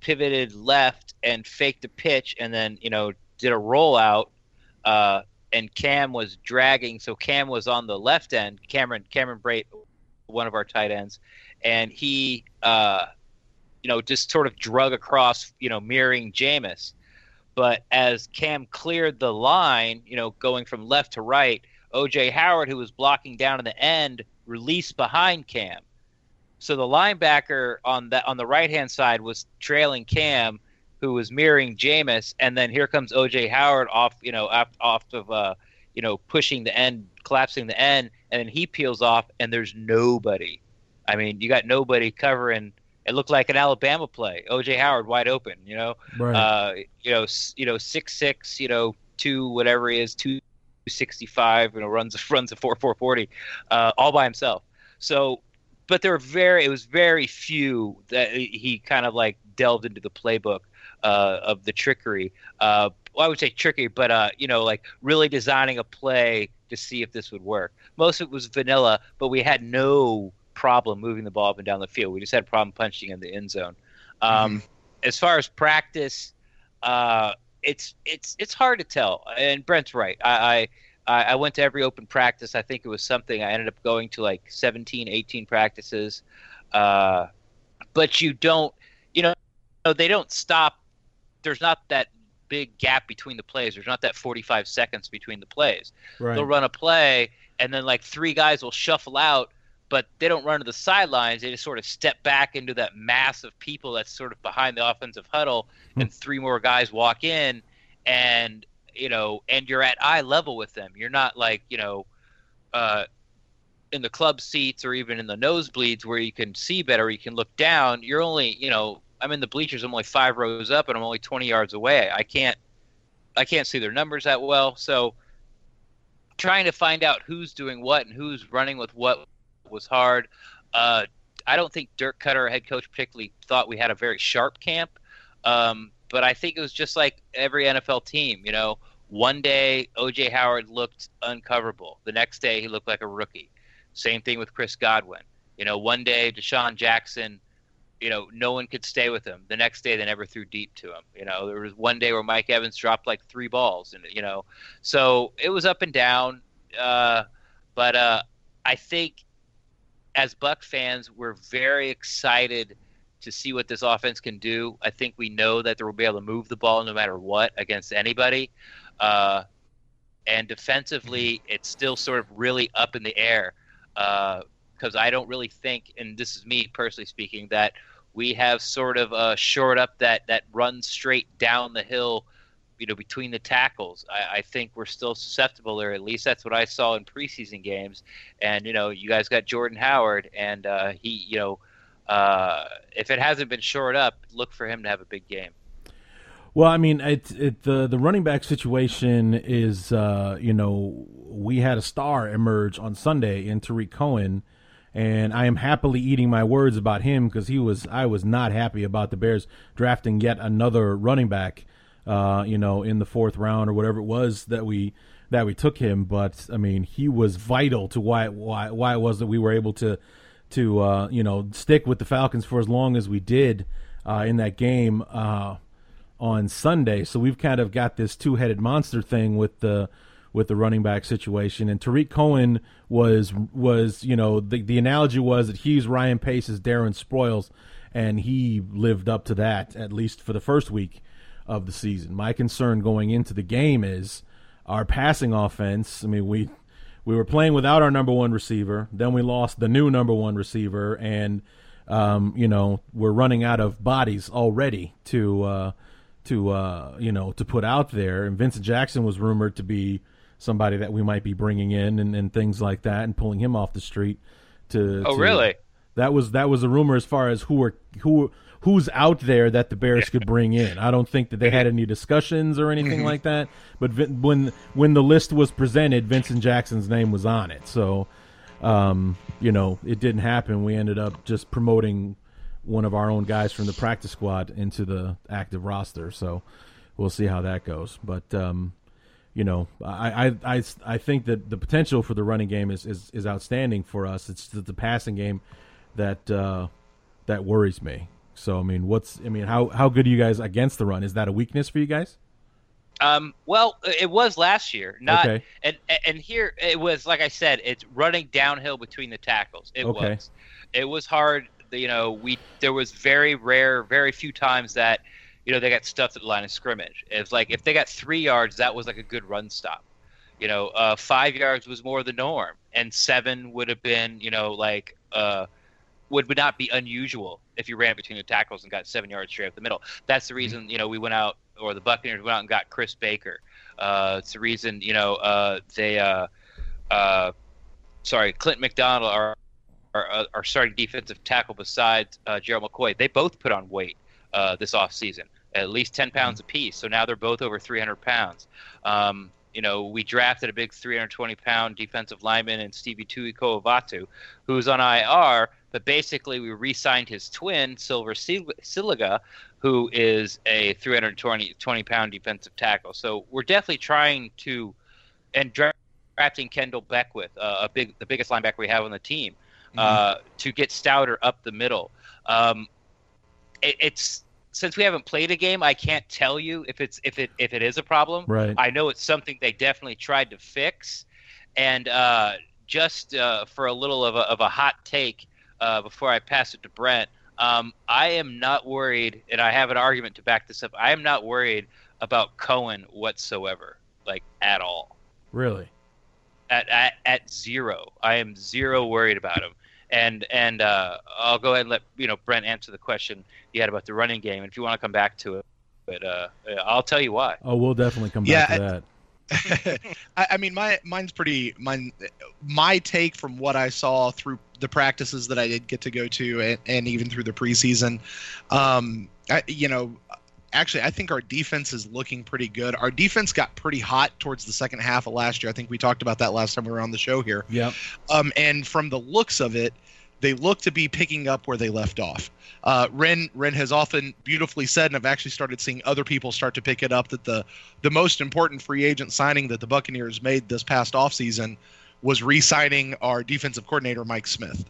pivoted left and faked a pitch, and then you know did a rollout, uh, and Cam was dragging, so Cam was on the left end. Cameron Cameron Brate, one of our tight ends, and he. Uh, you know, just sort of drug across, you know, mirroring Jameis but as Cam cleared the line, you know, going from left to right, OJ Howard, who was blocking down in the end, released behind Cam. So the linebacker on that on the right hand side was trailing Cam, who was mirroring Jameis, and then here comes OJ Howard off, you know, off, off of uh, you know, pushing the end, collapsing the end, and then he peels off, and there's nobody. I mean, you got nobody covering it looked like an Alabama play. OJ Howard wide open, you know, right. uh, you know, you know, six six, you know, two whatever he is, two sixty five, you know, runs runs a four four forty, uh, all by himself. So, but there were very, it was very few that he kind of like delved into the playbook uh, of the trickery. Uh, well, I would say tricky, but uh, you know, like really designing a play to see if this would work. Most of it was vanilla, but we had no problem moving the ball up and down the field. We just had a problem punching in the end zone. Um, mm-hmm. As far as practice, uh, it's it's it's hard to tell. And Brent's right. I, I I went to every open practice. I think it was something. I ended up going to like 17, 18 practices. Uh, but you don't, you know, they don't stop. There's not that big gap between the plays. There's not that 45 seconds between the plays. Right. They'll run a play, and then like three guys will shuffle out, but they don't run to the sidelines. They just sort of step back into that mass of people that's sort of behind the offensive huddle, mm. and three more guys walk in, and you know, and you're at eye level with them. You're not like you know, uh, in the club seats or even in the nosebleeds where you can see better, you can look down. You're only you know, I'm in the bleachers. I'm only five rows up, and I'm only 20 yards away. I can't, I can't see their numbers that well, so. Trying to find out who's doing what and who's running with what was hard. Uh, I don't think Dirk Koetter, head coach, particularly thought we had a very sharp camp. Um, but I think it was just like every NFL team. You know, one day OJ Howard looked uncoverable. The next day he looked like a rookie. Same thing with Chris Godwin. You know, one day DeSean Jackson, you know, no one could stay with him. The next day they never threw deep to him. You know, there was one day where Mike Evans dropped like three balls, and you know, so it was up and down. Uh, but uh, I think as Buck fans, we're very excited to see what this offense can do. I think we know that they will be able to move the ball no matter what against anybody. Uh, and defensively, it's still sort of really up in the air because uh, I don't really think, and this is me personally speaking, that we have sort of uh, shored up that that run straight down the hill, you know, between the tackles. I, I think we're still susceptible there. At least that's what I saw in preseason games. And you know, you guys got Jordan Howard, and uh, he, you know, uh, if it hasn't been shored up, look for him to have a big game. Well, I mean, it, it the the running back situation is, uh, you know, we had a star emerge on Sunday in Tarik Cohen, and I am happily eating my words about him because he was I was not happy about the Bears drafting yet another running back, uh, you know, in the fourth round or whatever it was that we that we took him. But I mean, he was vital to why why why it was that we were able to to uh, you know stick with the Falcons for as long as we did uh, in that game. Uh, on Sunday. So we've kind of got this two-headed monster thing with the with the running back situation. And Tarik Cohen was was you know the the analogy was that he's Ryan Pace's Darren Sproles, and he lived up to that at least for the first week of the season. My concern going into the game is our passing offense. I mean we we were playing without our number one receiver, then we lost the new number one receiver, and um, you know we're running out of bodies already to. Uh, to uh, you know to put out there. And Vincent Jackson was rumored to be somebody that we might be bringing in and, and things like that, and pulling him off the street. To oh to, really? That was that was a rumor as far as who were who who's out there that the Bears could bring in. I don't think that they had any discussions or anything like that. But when when the list was presented, Vincent Jackson's name was on it. So, um, you know, it didn't happen. We ended up just promoting one of our own guys from the practice squad into the active roster. So we'll see how that goes. But um, you know, I, I, I, I think that the potential for the running game is, is, is outstanding for us. It's the, the passing game that uh, that worries me. So I mean, what's I mean, how how good are you guys against the run? Is that a weakness for you guys? Um, well, it was last year. Not okay. and and here it was like I said, it's running downhill between the tackles. It okay. was. It was hard you know, we there was very rare, very few times that you know they got stuffed at the line of scrimmage. It's like if they got three yards, that was like a good run stop. You know, uh, five yards was more the norm, and seven would have been, you know, like uh, would would not be unusual if you ran between the tackles and got seven yards straight up the middle. That's the mm-hmm. reason, you know, we went out or the Buccaneers went out and got Chris Baker. Uh, it's the reason, you know, uh, they, uh, uh, sorry, Clint McDonald, our our, uh, our starting defensive tackle besides uh, Gerald McCoy, they both put on weight uh, this offseason, at least 10 pounds apiece. So now they're both over 300 pounds. Um, you know, we drafted a big 320 pound defensive lineman in Stevie Tu'ikolovatu, who's on IR, but basically we re signed his twin, Sealver Siliga, who is a 320 20 pound defensive tackle. So we're definitely trying to, and drafting Kendell Beckwith, uh, a big, the biggest linebacker we have on the team mm-hmm. to get stouter up the middle. Um, it, it's since we haven't played a game, I can't tell you if it's if it if it is a problem. Right. I know it's something they definitely tried to fix, and uh, just uh, for a little of a, of a hot take uh, before I pass it to Brent, um, I am not worried, and I have an argument to back this up. I am not worried about Cohen whatsoever, like at all. Really? At at, at zero. I am zero worried about him and and uh, I'll go ahead and let you know Brent answer the question you had about the running game, and if you want to come back to it, but uh, I'll tell you why. Oh, we'll definitely come back yeah, to that. I, I, mean, my mine's pretty. Mine, my take from what I saw through the practices that I did get to go to, and, and even through the preseason, um, I, you know, actually, I think our defense is looking pretty good. Our defense got pretty hot towards the second half of last year. I think we talked about that last time we were on the show here. Yeah. Um, and from the looks of it, they look to be picking up where they left off. Uh, Ren Ren has often beautifully said, and I've actually started seeing other people start to pick it up that the the most important free agent signing that the Buccaneers made this past offseason was re-signing our defensive coordinator Mike Smith.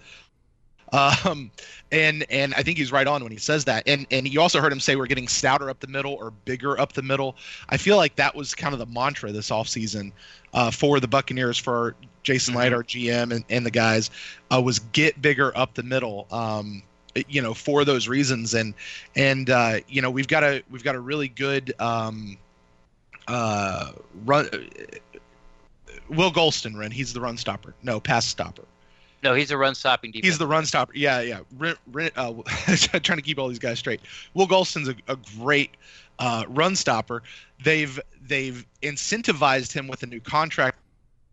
Um, and and I think he's right on when he says that. And and you also heard him say we're getting stouter up the middle or bigger up the middle. I feel like that was kind of the mantra this offseason uh, for the Buccaneers for Jason mm-hmm. Our GM, and, and the guys uh, was get bigger up the middle. Um, you know, for those reasons, and and uh, you know we've got a we've got a really good um, uh, run. Will Gholston run. He's the run stopper. No, pass stopper. No, he's a run stopping defense. He's the run stopper. Yeah, yeah. Uh, trying to keep all these guys straight. Will Gholston's a, a great uh, run stopper. They've they've incentivized him with a new contract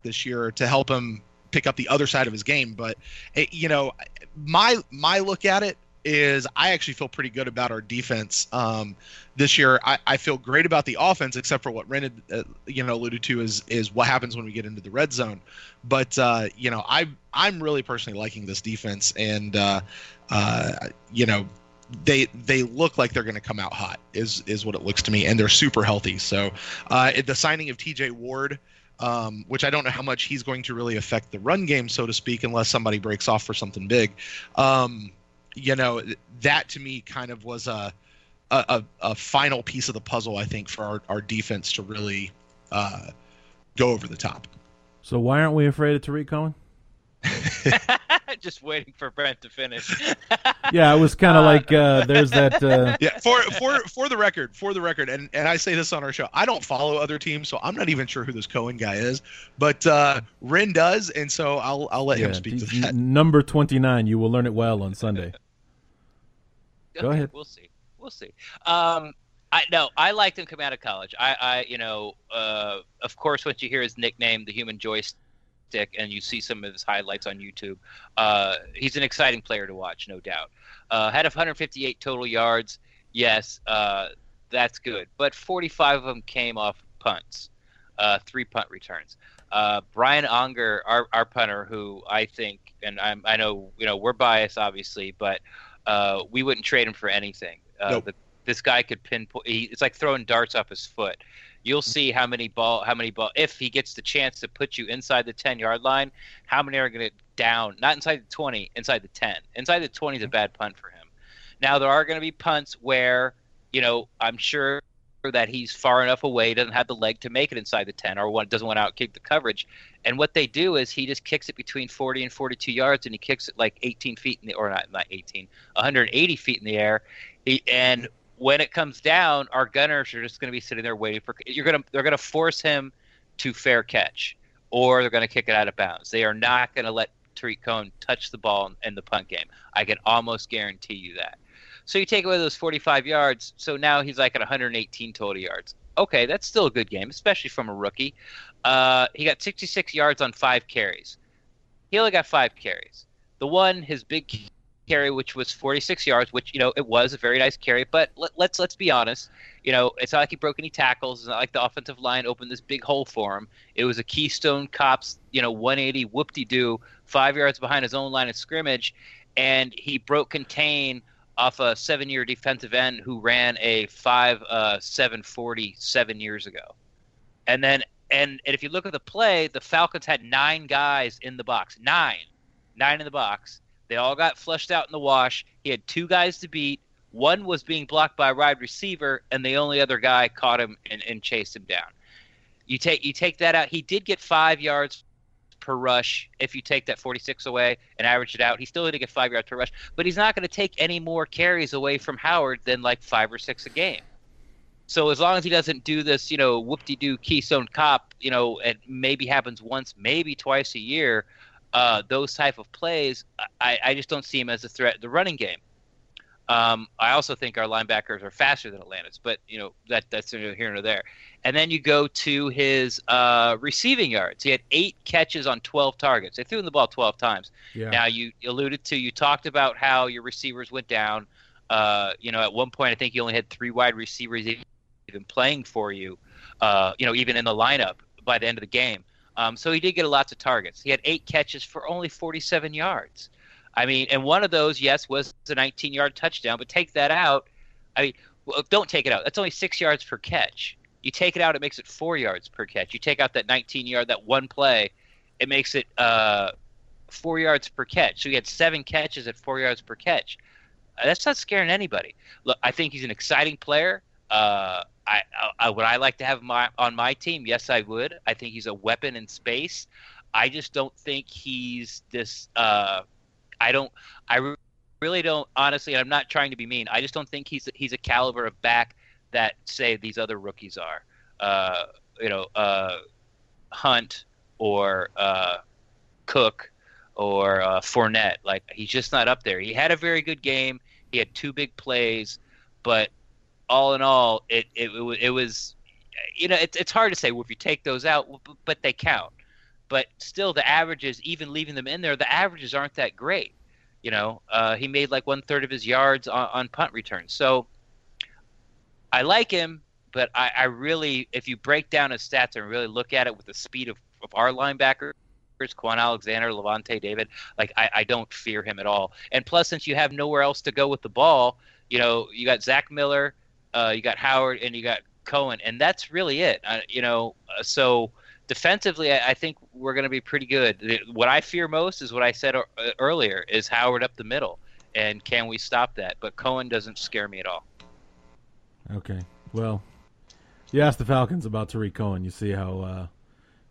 this year to help him pick up the other side of his game. But it, you know, my my look at it is I actually feel pretty good about our defense um, this year. I, I, feel great about the offense, except for what Ren uh, you know alluded to is is what happens when we get into the red zone. But uh, you know, I I'm really personally liking this defense, and uh, uh you know. They they look like they're going to come out hot is is what it looks to me, and they're super healthy. So uh, the signing of T.J. Ward, um, which I don't know how much he's going to really affect the run game, so to speak, unless somebody breaks off for something big. Um, you know, that to me kind of was a, a, a final piece of the puzzle, I think, for our, our defense to really uh, go over the top. So why aren't we afraid of Tarik Cohen? Just waiting for Brent to finish. yeah, it was kind of uh, like uh, there's that. Uh... Yeah, for for for the record, for the record, and and I say this on our show, I don't follow other teams, so I'm not even sure who this Cohen guy is, but uh, Ren does, and so I'll I'll let yeah, him speak to that. Number twenty nine, you will learn it well on Sunday. Go okay, ahead. We'll see. We'll see. Um, I no, I liked him coming out of college. I, I you know, uh, of course, once you hear his nickname, the Human Joystick, and you see some of his highlights on YouTube, uh, he's an exciting player to watch, no doubt. Uh, had 158 total yards. Yes, uh, that's good, but 45 of them came off punts, uh, three punt returns. Uh, Bryan Anger, our, our punter, who I think, and I'm, I know, you know, we're biased, obviously, but uh, we wouldn't trade him for anything. Uh, nope. the, this guy could pinpoint. He, it's like throwing darts up his foot. You'll see how many ball, how many ball. If he gets the chance to put you inside the ten yard line, how many are going to down? Not inside the twenty, inside the ten. Inside the twenty is a bad punt for him. Now there are going to be punts where you know I'm sure that he's far enough away, doesn't have the leg to make it inside the 10, or one doesn't want to outkick the coverage. And what they do is he just kicks it between 40 and 42 yards, and he kicks it like 18 feet in the, or not, not 18, 180 feet in the air. He, and when it comes down, our gunners are just going to be sitting there waiting for. You're going to they're going to force him to fair catch, or they're going to kick it out of bounds. They are not going to let Tarik Cohen touch the ball in the punt game. I can almost guarantee you that. So you take away those 45 yards. So now he's like at 118 total yards. Okay, that's still a good game, especially from a rookie. Uh, he got 66 yards on five carries. He only got five carries. The one, his big carry, which was 46 yards, which you know it was a very nice carry. But let, us let's, let's be honest. You know, it's not like he broke any tackles. It's not like the offensive line opened this big hole for him. It was a Keystone Cops, you know, 180 whoop-de-doo, five yards behind his own line of scrimmage, and he broke contain off a seven-year defensive end who ran a five uh, seven forty seven years ago, and then and, and if you look at the play, the Falcons had nine guys in the box, nine, nine in the box. They all got flushed out in the wash. He had two guys to beat. One was being blocked by a wide receiver, and the only other guy caught him and, and chased him down. You take you take that out. He did get five yards per rush if you take that 46 away and average it out. He's still going to get five yards per rush, but he's not going to take any more carries away from Howard than like five or six a game. So as long as he doesn't do this, you know, whoop-de-doo Keystone Cop, you know, it maybe happens once, maybe twice a year, uh, those type of plays, I, I just don't see him as a threat. In the running game. Um, I also think our linebackers are faster than Atlanta's, but you know that that's here and there. And then you go to his uh, receiving yards. He had eight catches on 12 targets. They threw him the ball 12 times. Yeah. Now you alluded to, you talked about how your receivers went down. Uh, you know, at one point I think you only had three wide receivers even playing for you. Uh, you know, even in the lineup by the end of the game. Um, so he did get lots of targets. He had eight catches for only 47 yards. I mean, and one of those, yes, was a 19 yard touchdown, but take that out. I mean, well, don't take it out. That's only six yards per catch. You take it out, it makes it four yards per catch. You take out that 19 yard, that one play, it makes it uh, four yards per catch. So he had seven catches at four yards per catch. Uh, that's not scaring anybody. Look, I think he's an exciting player. Uh, I, I, would I like to have my on my team? Yes, I would. I think he's a weapon in space. I just don't think he's this. Uh, I don't. I really don't. Honestly, I'm not trying to be mean. I just don't think he's he's a caliber of back that say these other rookies are. Uh, you know, uh, Hunt or uh, Cook or uh, Fournette. Like he's just not up there. He had a very good game. He had two big plays, but all in all, it it, it, it was, you know, it's it's hard to say well, if you take those out, but they count. But still, the averages, even leaving them in there, the averages aren't that great. You know, uh, he made like one third of his yards on, on punt returns. So I like him, but I, I really, if you break down his stats and really look at it with the speed of, of our linebackers, Kwon Alexander, Lavonte David, like I, I don't fear him at all. And plus, since you have nowhere else to go with the ball, you know, you got Zach Miller, uh, you got Howard, and you got Cohen, and that's really it. Uh, you know, uh, so defensively, I, I think we're going to be pretty good. What I fear most is what I said uh, earlier: is Howard up the middle, and can we stop that? But Cohen doesn't scare me at all. Okay, well, you asked the Falcons about Tarik Cohen. You see how uh,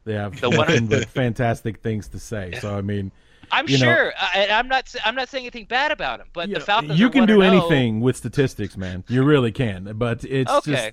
they have the but fantastic things to say. So I mean, I'm sure. Know, I, am not. I'm not saying anything bad about him. But the Falcons. You can do anything with statistics, man. You really can. But it's okay. just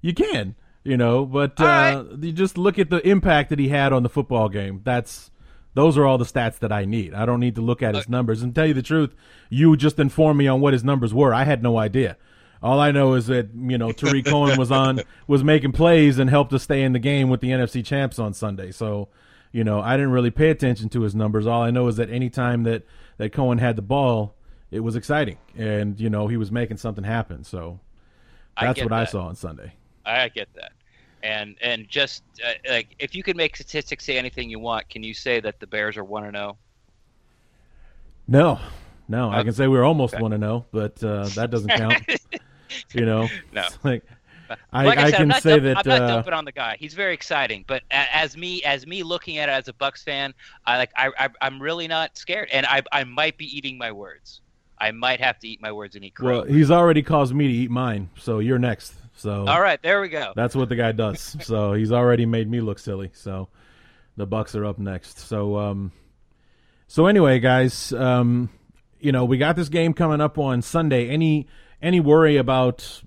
you can. You know, but uh, right. you just look at the impact that he had on the football game. That's those are all the stats that I need. I don't need to look at his numbers. And tell you the truth, you just informed me on what his numbers were. I had no idea. All I know is that you know Tarik Cohen was on was making plays and helped us stay in the game with the NFC champs on Sunday. So, you know, I didn't really pay attention to his numbers. All I know is that any time that that Cohen had the ball, it was exciting, and you know he was making something happen. So that's what that. I saw on Sunday. I get that, and and just uh, like if you can make statistics say anything you want, can you say that the Bears are one and zero? Oh? No, no, I can say we are almost one to zero, but uh, that doesn't count. you know, no. like I, like I, I said, can say that I'm not uh, dumping on the guy. He's very exciting, but as me as me looking at it as a Bucs fan, I like I, I am really not scared, and I I might be eating my words. I might have to eat my words and eat crow. Well, he's already caused me to eat mine, so you're next. So all right, there we go. That's what the guy does. so he's already made me look silly. So the Bucs are up next. So um, so anyway, guys, um, you know we got this game coming up on Sunday. Any any worry about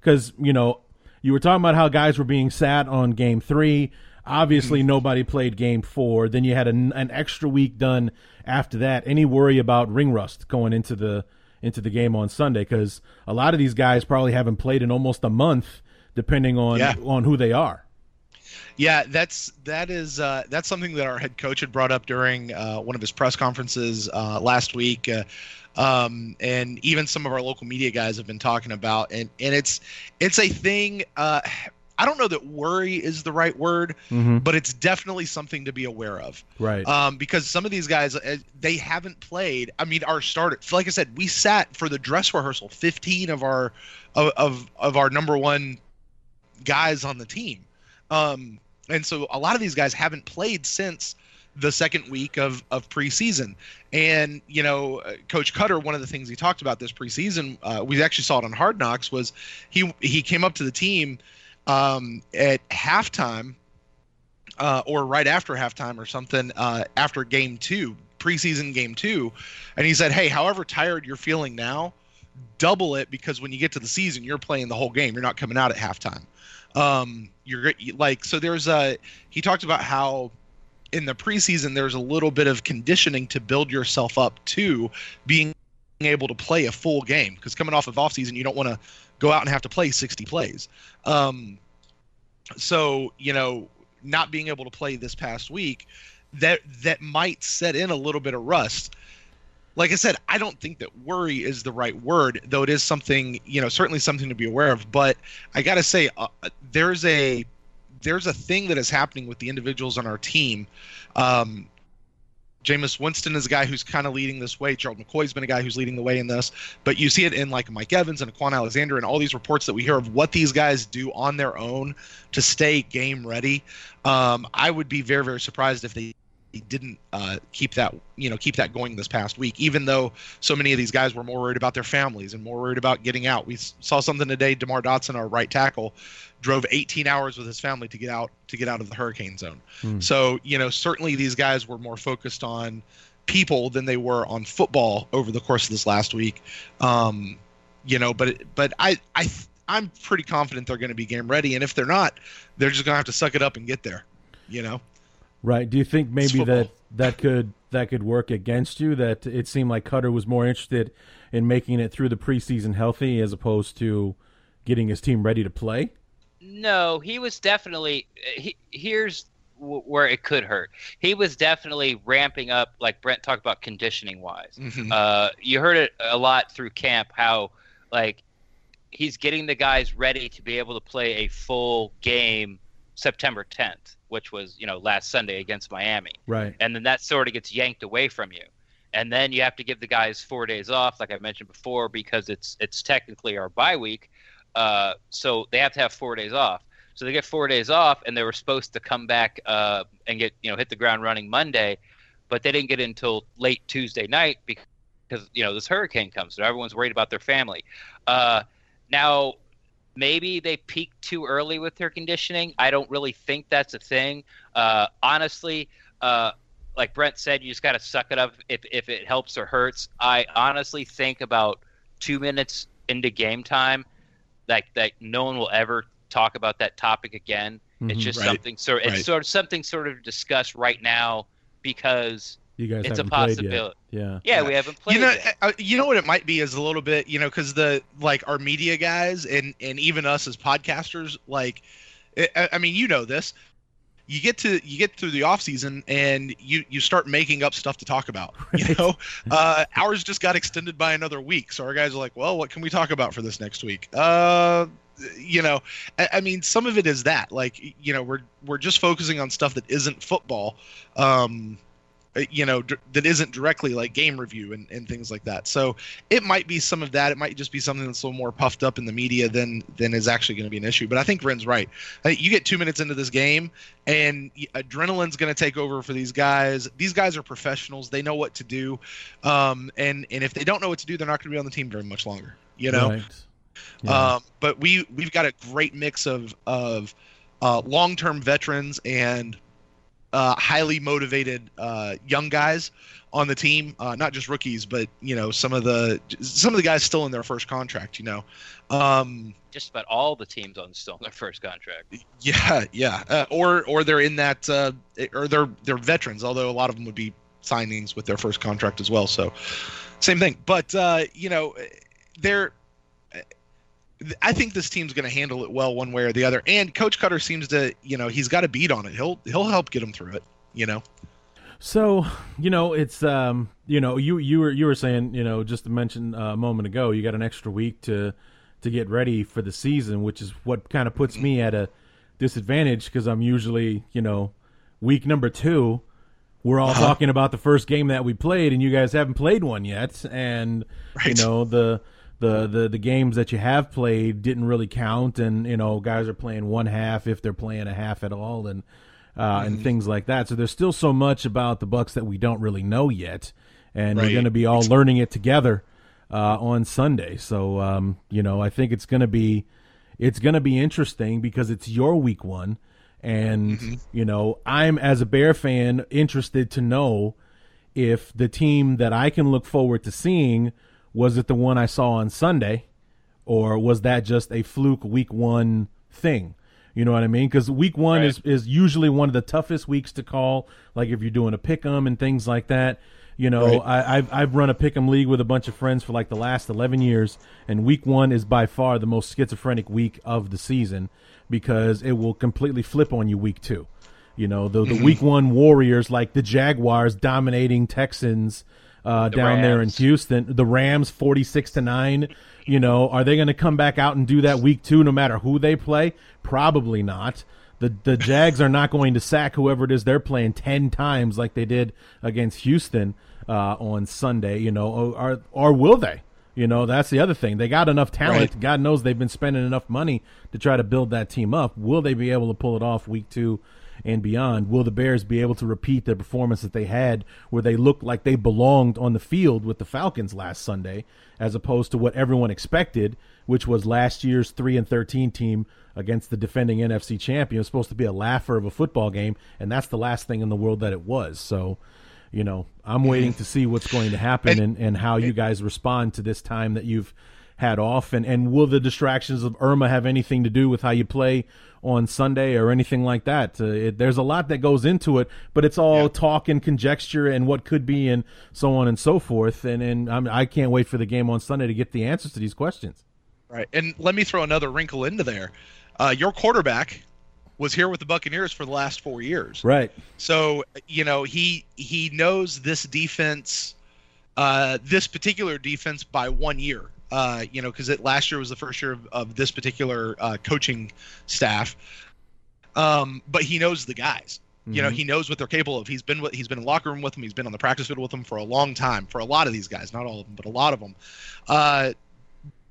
because you know you were talking about how guys were being sat on game three. Obviously, mm-hmm. nobody played game four. Then you had an, an extra week done after that. Any worry about ring rust going into the into the game on Sunday? Because a lot of these guys probably haven't played in almost a month, depending on yeah. on who they are. Yeah, that's that is uh, that's something that our head coach had brought up during uh, one of his press conferences uh, last week. Uh, um, and even some of our local media guys have been talking about, and and it's it's a thing. I don't know that worry is the right word, mm-hmm. but it's definitely something to be aware of. Right. Um, because some of these guys, uh, they haven't played. I mean, our starter, like I said, we sat for the dress rehearsal, 15 of our, of, of, of our number one guys on the team. Um, and so a lot of these guys haven't played since the second week of of preseason. And you know, uh, Coach Koetter, one of the things he talked about this preseason, uh, we actually saw it on Hard Knocks, was he he came up to the team um, at halftime. Uh, or right after halftime or something uh, after game two, preseason game two, and he said, "Hey, however tired you're feeling now, double it because when you get to the season, you're playing the whole game. You're not coming out at halftime. Um, you're like so. There's a he talked about how in the preseason there's a little bit of conditioning to build yourself up to being able to play a full game because coming off of offseason you don't want to go out and have to play 60 plays um, so you know not being able to play this past week that that might set in a little bit of rust like i said i don't think that worry is the right word though it is something you know certainly something to be aware of but i gotta say uh, there's a there's a thing that is happening with the individuals on our team. Um, Jameis Winston is a guy who's kind of leading this way. Gerald McCoy's been a guy who's leading the way in this. But you see it in like Mike Evans and Kwon Alexander and all these reports that we hear of what these guys do on their own to stay game ready. Um, I would be very, very surprised if they didn't uh, keep that you know keep that going this past week. Even though so many of these guys were more worried about their families and more worried about getting out. We saw something today. Demar Dotson, our right tackle, drove 18 hours with his family to get out to get out of the hurricane zone. Hmm. So you know certainly these guys were more focused on people than they were on football over the course of this last week. Um, you know, but but I I I'm pretty confident they're going to be game ready, and if they're not, they're just going to have to suck it up and get there. You know. Right. Do you think maybe that that could that could work against you? That it seemed like Koetter was more interested in making it through the preseason healthy as opposed to getting his team ready to play. No, he was definitely. He, here's w- where it could hurt. He was definitely ramping up, like Brent talked about, conditioning wise. Mhm. Uh, you heard it a lot through camp how, like, he's getting the guys ready to be able to play a full game September 10th, which was you know last Sunday against Miami. Right. and then that sort of gets yanked away from you. And then you have to give the guys four days off like i mentioned before because it's it's technically our bye week. Uh, so they have to have four days off. So they get four days off and they were supposed to come back uh, and get you know hit the ground running monday but they didn't get in until late tuesday night because you know this hurricane comes so everyone's worried about their family. Uh, now maybe they peaked too early with their conditioning. I don't really think that's a thing. Uh, honestly, uh, like Brent said, you just got to suck it up if, if it helps or hurts. I honestly think about two minutes into game time, like that no one will ever talk about that topic again. It's Mhm. just Right. something sort. It's Right. sort of something sort of discussed right now because You guys it's a haven't played yet. possibility. Yeah. Yeah, Yeah. we haven't played. you know, yet. uh, you know what it might be is a little bit, you know, because the like our media guys and and even us as podcasters, like, I, I mean, you know this. You get to you get through the off season and you you start making up stuff to talk about. You know, uh, ours just got extended by another week, so our guys are like, well, what can we talk about for this next week? Uh, you know, I, I mean, some of it is that, like, you know, we're we're just focusing on stuff that isn't football. Um, uh, you know d- that isn't directly like game review and, and things like that. So it might be some of that. It might just be something that's a little more puffed up in the media than than is actually going to be an issue. But i think ren's right. You get two minutes into this game and adrenaline's going to take over for these guys. These guys are professionals. They know what to do. Um, and and if they don't know what to do they're not going to be on the team very much longer you know? Right. Yeah. um, but we we've got a great mix of of uh, long term veterans and uh, highly motivated uh, young guys on the team. Uh, not just rookies, but you know some of the some of the guys still in their first contract. You know, um, just about all the teams on still on their first contract. yeah, yeah, uh, or or they're in that uh, or they're they're veterans. Although a lot of them would be signings with their first contract as well. So same thing. But uh, you know, they're. I think this team's going to handle it well one way or the other. And Coach Koetter seems to, you know, he's got a beat on it. He'll he'll help get them through it. You know. So, you know, it's um, you know, you you were you were saying, you know, just to mention uh, a moment ago, you got an extra week to to get ready for the season, which is what kind of puts me at a disadvantage because I'm usually, you know, week number 2 we're all talking about the first game that we played and you guys haven't played one yet and you know the the, the the games that you have played didn't really count and you know guys are playing one half if they're playing a half at all and uh, and things like that. So there's still so much about the bucks that we don't really know yet. And we're going to be all learning it together uh, on sunday. So um, you know i think it's going to be it's going to be interesting because it's your week one. And you know i'm as a bear fan interested to know if the team that i can look forward to seeing was it the one i saw on sunday or was that just a fluke week one thing? You know what i mean? Because week one Right. is, is usually one of the toughest weeks to call like if you're doing a pick 'em and things like that. You know Right. I, I've, I've run a pick 'em league with a bunch of friends for like the last 11 years and week one is by far the most schizophrenic week of the season because it will completely flip on you week two. You know the, the mm-hmm. week one warriors like the jaguars dominating texans uh, down there in Houston, the Rams 46 to 9, you know, are they going to come back out and do that week 2 no matter who they play? Probably not. The the Jags are not going to sack whoever it is they're playing 10 times like they did against Houston uh, on Sunday, you know, or, or will they? You know, that's the other thing. They got enough talent. Right. God knows they've been spending enough money to try to build that team up. Will they be able to pull it off week 2 and beyond. Will the Bears be able to repeat the performance that they had where they looked like they belonged on the field with the Falcons last Sunday as opposed to what everyone expected, which was last year's 3 and 13 team against the defending NFC champion. It was supposed to be a laugher of a football game and that's the last thing in the world that it was. So, you know, I'm mm-hmm. waiting to see what's going to happen and, and how you guys respond to this time that you've had off and, and will the distractions of Irma have anything to do with how you play on Sunday or anything like that? Uh, it, there's a lot that goes into it, but it's all yeah. talk and conjecture and what could be and so on and so forth. And and I'm, I can not wait for the game on Sunday to get the answers to these questions. Right, and let me throw another wrinkle into there. Uh, your quarterback was here with the Buccaneers for the last four years. Right. So you know he he knows this defense, uh, this particular defense by one year uh, you know, because it last year was the first year of, of this particular uh, coaching staff. Um, but he knows the guys. Mm-hmm. You know, mm-hmm. he knows what they're capable of. He's been with, he's been in the locker room with them. He's been on the practice field with them for a long time. For a lot of these guys, not all of them, but a lot of them. Uh,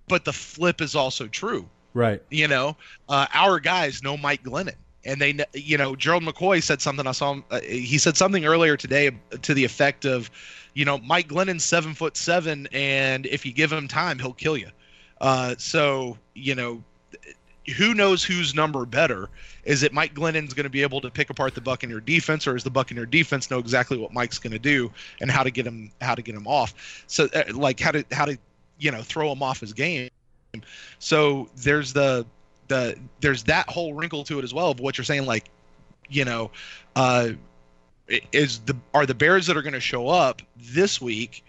but the flip is also true. Right. You know, uh, our guys know Mike Glennon and they you know gerald mccoy said something i saw him uh, he said something earlier today to the effect of you know, Mike Glennon's seven foot seven, and if you give him time, he'll kill you. Uh, so you know, who knows whose number better? Is it Mike Glennon's going to be able to pick apart the Buccaneer defense, or is the Buccaneer defense know exactly what Mike's going to do and how to get him how to get him off? So uh, like how to how to you know throw him off his game. So there's the the there's that whole wrinkle to it as well of what you're saying like you know uh is the are the Bears that are going to show up this week?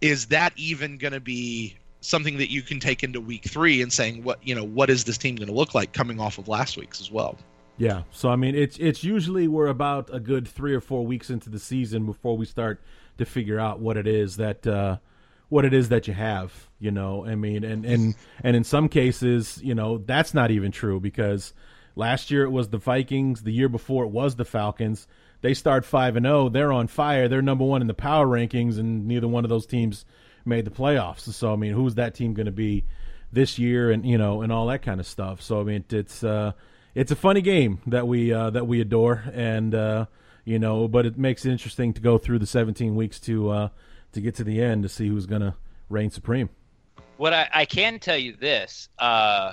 Is that even going to be something that you can take into week three and saying what you know what is this team going to look like coming off of last week's as well? Yeah, so I mean it's it's usually we're about a good three or four weeks into the season before we start to figure out what it is that uh, what it is that you have. You know, I mean, and and and in some cases, you know, that's not even true because last year it was the Vikings, the year before it was the Falcons they start five and zero. Oh, they're on fire. They're number one in the power rankings, and neither one of those teams made the playoffs. So I mean, who's that team going to be this year, and you know, and all that kind of stuff. So I mean, it's uh, it's a funny game that we uh, that we adore, and uh, you know, but it makes it interesting to go through the 17 weeks to uh, to get to the end to see who's going to reign supreme. What I, I, can tell you this. Uh,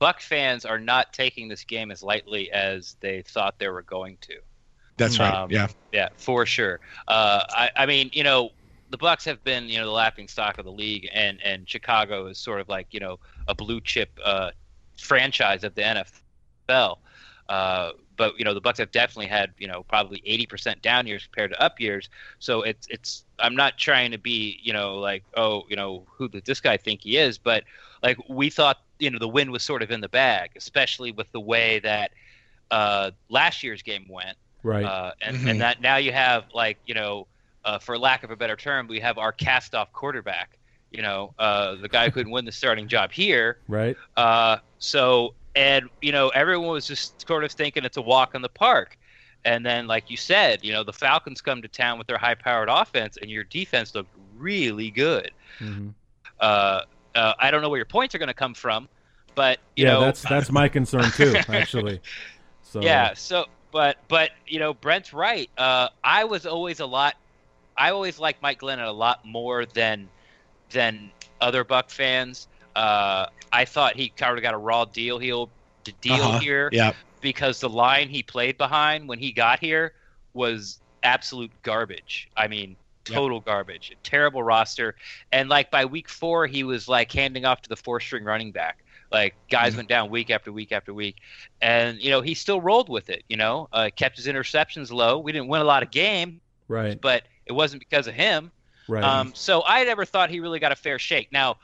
Buc fans are not taking this game as lightly as they thought they were going to. That's right. Um, yeah. Yeah, for sure. Uh, I, I mean, you know, the Bucs have been, you know, the laughing stock of the league, and and Chicago is sort of like, you know, a blue chip uh, franchise of the NFL. Uh, but you know, the Bucs have definitely had, you know, probably 80% down years compared to up years. So it's it's. I'm not trying to be, you know, like, oh, you know, who does this guy think he is? But like, we thought, you know, the win was sort of in the bag, especially with the way that uh, last year's game went right? Uh, and mm-hmm. and that now you have like you know, uh, for lack of a better term, we have our cast-off quarterback. You know, uh, the guy who couldn't win the starting job here, right? Uh, so and you know, everyone was just sort of thinking it's a walk in the park. And then, like you said, you know, the Falcons come to town with their high-powered offense, and your defense looked really good. Mm-hmm. Uh, uh, I don't know where your points are going to come from, but yeah, know, that's that's my concern too, actually. So yeah, so but but you know Brent's right. Uh, I was always a lot. I always liked Mike Glennon a lot more than than other Buc fans. Uh, I thought he kind of got a raw deal deal uh-huh. here. Yeah. Because the line he played behind when he got here was absolute garbage. I mean, total yep. garbage. Terrible roster. And like by week four, he was like handing off to the four string running back. Like guys mm-hmm. went down week after week after week, and you know he still rolled with it. You know, uh, kept his interceptions low. We didn't win a lot of games, right? But it wasn't because of him. Right. Um, so I never thought he really got a fair shake. Now,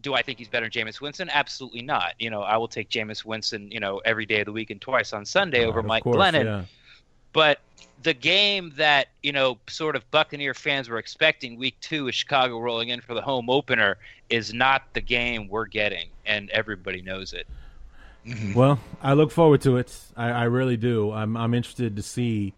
do I think he's better than Jameis Winston? Absolutely not. You know, I will take Jameis Winston, you know, every day of the week and twice on Sunday over Mike course, Glennon. Yeah. But the game that you know sort of Buccaneer fans were expecting week two is Chicago rolling in for the home opener is not the game we're getting, and everybody knows it. Mm-hmm. Well, I look forward to it. I, I, really do. I'm I'm interested to see.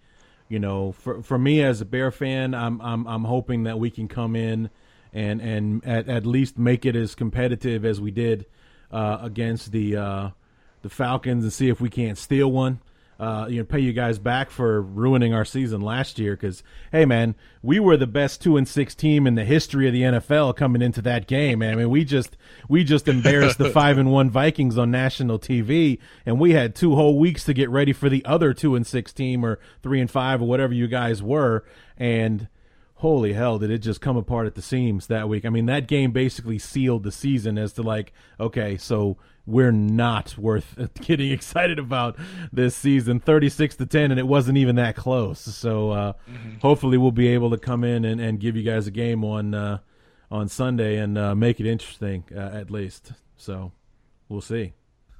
You know, for for me as a Bear fan, I'm I'm I'm hoping that we can come in and and at, at least make it as competitive as we did uh, against the uh, the Falcons and see if we can't steal one. Uh, you know, pay you guys back for ruining our season last year. Because hey, man, we were the best two and six team in the history of the NFL coming into that game. Man. I mean, we just we just embarrassed the five and one Vikings on national TV, and we had two whole weeks to get ready for the other two and six team or three and five or whatever you guys were, and holy hell did it just come apart at the seams that week i mean that game basically sealed the season as to like okay so we're not worth getting excited about this season 36 to 10 and it wasn't even that close so uh, mm-hmm. hopefully we'll be able to come in and, and give you guys a game on uh, on sunday and uh, make it interesting uh, at least so we'll see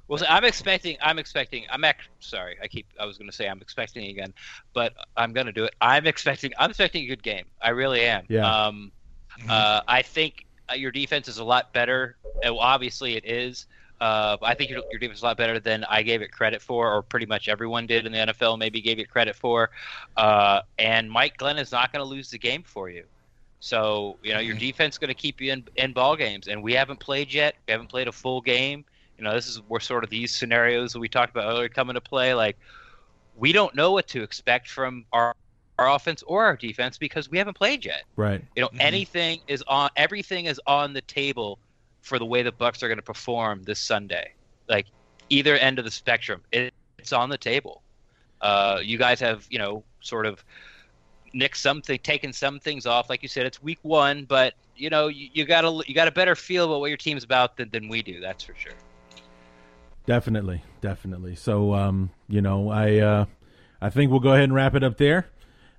well, so I'm expecting. I'm expecting. I'm ex- sorry. I keep. I was going to say I'm expecting again, but I'm going to do it. I'm expecting. I'm expecting a good game. I really am. Yeah. Um, mm-hmm. uh, I think uh, your defense is a lot better. Obviously, it is. Uh, I think your, your defense is a lot better than I gave it credit for, or pretty much everyone did in the NFL. Maybe gave it credit for. Uh, and Mike Glenn is not going to lose the game for you. So you know your mm-hmm. defense is going to keep you in in ball games, and we haven't played yet. We haven't played a full game. You know, this is where sort of these scenarios that we talked about earlier come into play. Like, we don't know what to expect from our our offense or our defense because we haven't played yet. Right. You know, mm-hmm. anything is on. Everything is on the table for the way the Bucs are going to perform this Sunday. Like either end of the spectrum, it, it's on the table. Uh, you guys have, you know, sort of nicked something, taken some things off. Like you said, it's week one, but you know, you, you got a you got a better feel about what your team's about than, than we do. That's for sure. Definitely, definitely. So, um, you know, I uh, I think we'll go ahead and wrap it up there.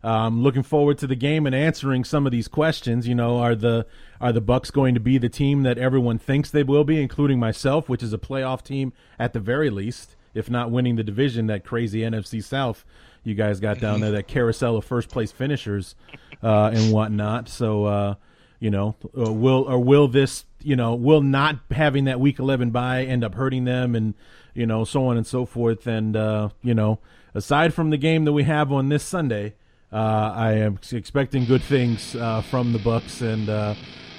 Um, looking forward to the game and answering some of these questions. You know, are the are the Bucs going to be the team that everyone thinks they will be, including myself, which is a playoff team at the very least, if not winning the division, that crazy NFC South you guys got down there, that carousel of first place finishers uh, and whatnot. So, uh, you know, uh, will or will this you know, will not having that week 11 bye end up hurting them and, you know, so on and so forth. And, uh, you know, aside from the game that we have on this Sunday, I am expecting good things uh, from the Bucs and uh,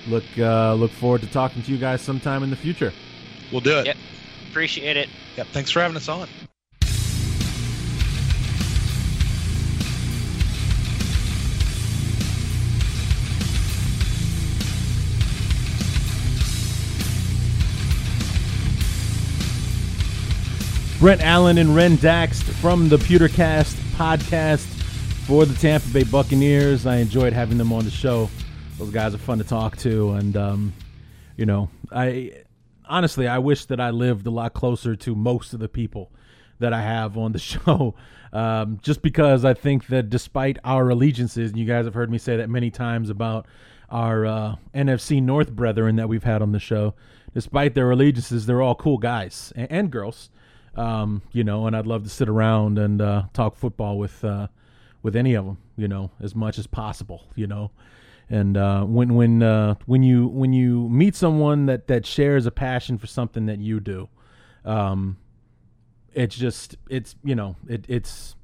look uh, look forward to talking to you guys sometime in the future. We'll do it. Yep. Appreciate it. Yep. Thanks for having us on. Brent Allen and Ren Daxt from the Pewtercast podcast for the Tampa Bay Buccaneers. I enjoyed having them on the show. Those guys are fun to talk to, and um, you know, I honestly I wish that I lived a lot closer to most of the people that I have on the show. Um, just because I think that despite our allegiances, and you guys have heard me say that many times about our uh, NFC North brethren that we've had on the show, despite their allegiances, they're all cool guys and, and girls um, you know, and I'd love to sit around and uh, talk football with uh, with any of them, you know, as much as possible, you know. And uh, when when uh, when you when you meet someone that that shares a passion for something that you do, um, it's just it's you know it, it's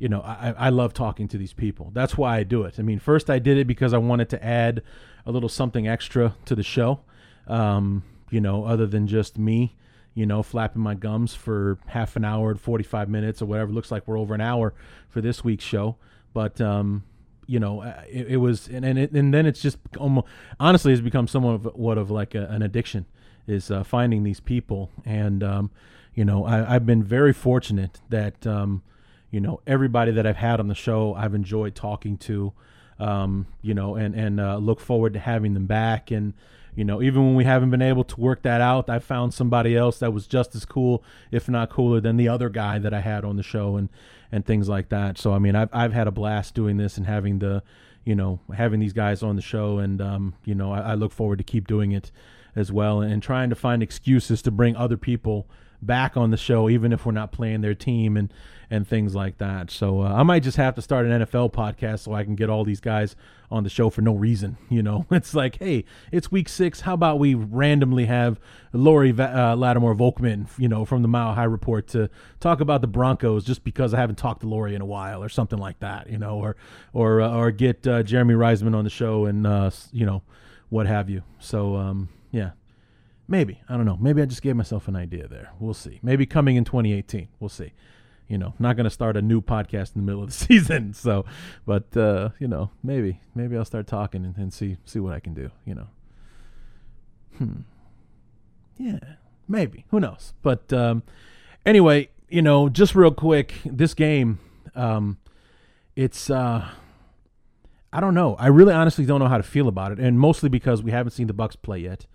you know I, I love talking to these people. That's why I do it. I mean, first I did it because I wanted to add a little something extra to the show, um, you know, other than just me you know, flapping my gums for half an hour, 45 minutes, or whatever. Looks like we're over an hour for this week's show. But, um, you know, uh, it, it was, and and, it, and then it's just almost, honestly, it's become somewhat of what of like a, an addiction is uh, finding these people. And, um, you know, I, have been very fortunate that, um, you know, everybody that I've had on the show, I've enjoyed talking to, um, you know, and, and uh, look forward to having them back. And, you know, even when we haven't been able to work that out, I found somebody else that was just as cool, if not cooler, than the other guy that I had on the show and and things like that. So I mean, I've I've had a blast doing this and having the, you know, having these guys on the show, and um, you know, I, I look forward to keep doing it as well, and, and trying to find excuses to bring other people back on the show, even if we're not playing their team and and things like that. So uh, I might just have to start an NFL podcast so I can get all these guys on the show for no reason. You know, it's like, hey, it's week six. How about we randomly have Lori uh, Lattimore Volkman, you know, from the Mile High Report to talk about the Broncos just because I haven't talked to Lori in a while or something like that, you know, or or uh, or get uh, Jeremy Reisman on the show and uh, you know what have you. So um, yeah, maybe I don't know. Maybe I just gave myself an idea there. We'll see. Maybe coming in 2018. We'll see you know, not going to start a new podcast in the middle of the season. So, but uh, you know, maybe maybe I'll start talking and, and see see what I can do. You know. Hmm. Yeah, maybe. Who knows? But um, anyway, you know, just real quick, this game, um, it's uh, I don't know. I really honestly don't know how to feel about it, and mostly because we haven't seen the Bucs play yet.